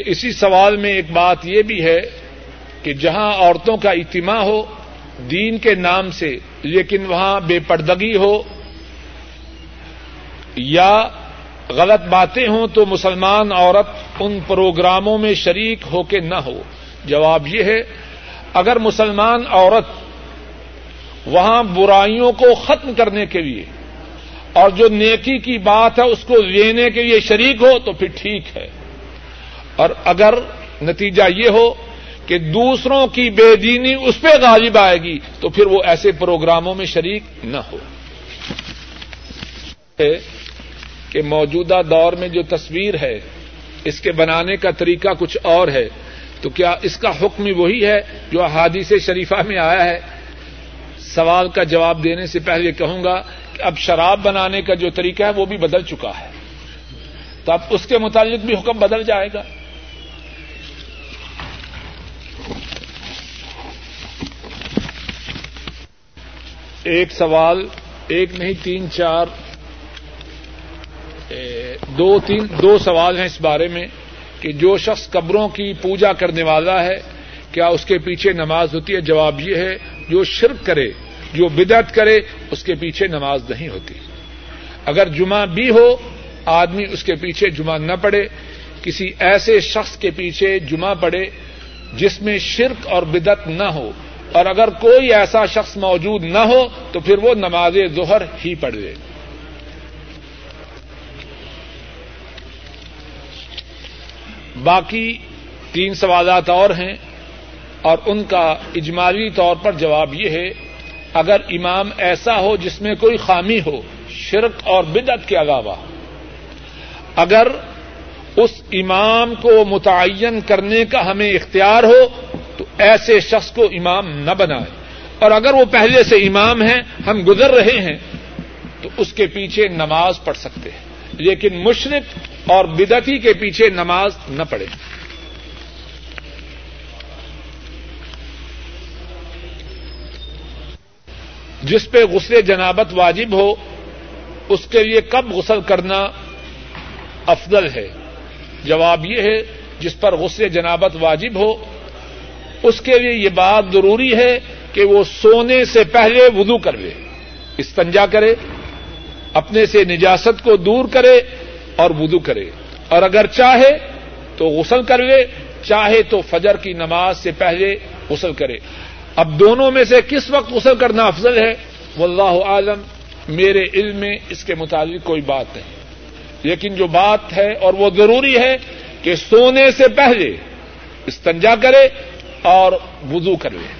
اسی سوال میں ایک بات یہ بھی ہے کہ جہاں عورتوں کا اجتماع ہو، دین کے نام سے، لیکن وہاں بے پردگی ہو یا غلط باتیں ہوں تو مسلمان عورت ان پروگراموں میں شریک ہو کے نہ ہو۔ جواب یہ ہے، اگر مسلمان عورت وہاں برائیوں کو ختم کرنے کے لیے اور جو نیکی کی بات ہے اس کو لینے کے لیے شریک ہو تو پھر ٹھیک ہے۔ اور اگر نتیجہ یہ ہو کہ دوسروں کی بے دینی اس پہ غالب آئے گی تو پھر وہ ایسے پروگراموں میں شریک نہ ہو۔ کہ موجودہ دور میں جو تصویر ہے، اس کے بنانے کا طریقہ کچھ اور ہے۔ تو کیا اس کا حکم وہی ہے جو احادیث شریفہ میں آیا ہے؟ سوال کا جواب دینے سے پہلے کہوں گا کہ اب شراب بنانے کا جو طریقہ ہے، وہ بھی بدل چکا ہے۔ تو اب اس کے متعلق بھی حکم بدل جائے گا۔ ایک سوال، ایک نہیں، تین، چار۔ دو تین، دو سوال ہیں اس بارے میں کہ جو شخص قبروں کی پوجا کرنے والا ہے، کیا اس کے پیچھے نماز ہوتی ہے؟ جواب یہ ہے، جو شرک کرے، جو بدعت کرے، اس کے پیچھے نماز نہیں ہوتی۔ اگر جمعہ بھی ہو، آدمی اس کے پیچھے جمعہ نہ پڑے کسی ایسے شخص کے پیچھے جمعہ پڑے جس میں شرک اور بدعت نہ ہو، اور اگر کوئی ایسا شخص موجود نہ ہو، تو پھر وہ نماز ظہر ہی پڑھ لے۔ باقی تین سوالات اور ہیں اور ان کا اجمالی طور پر جواب یہ ہے، اگر امام ایسا ہو جس میں کوئی خامی ہو، شرک اور بدعت کے علاوہ، اگر اس امام کو متعین کرنے کا ہمیں اختیار ہو، تو ایسے شخص کو امام نہ بنائے۔ اور اگر وہ پہلے سے امام ہیں، ہم گزر رہے ہیں، تو اس کے پیچھے نماز پڑھ سکتے ہیں۔ لیکن مشرق اور بدتی کے پیچھے نماز نہ پڑھے۔ جس پہ غسل جنابت واجب ہو، اس کے لیے کب غسل کرنا افضل ہے؟ جواب یہ ہے، جس پر غسل جنابت واجب ہو، اس کے لیے یہ بات ضروری ہے کہ وہ سونے سے پہلے وضو کر لے، استنجا کرے، اپنے سے نجاست کو دور کرے اور وضو کرے۔ اور اگر چاہے تو غسل کر لے، چاہے تو فجر کی نماز سے پہلے غسل کرے۔ اب دونوں میں سے کس وقت غسل کرنا افضل ہے؟ واللہ عالم میرے علم میں اس کے متعلق کوئی بات نہیں۔ لیکن جو بات ہے اور وہ ضروری ہے کہ سونے سے پہلے استنجا کرے اور وضو کر لے۔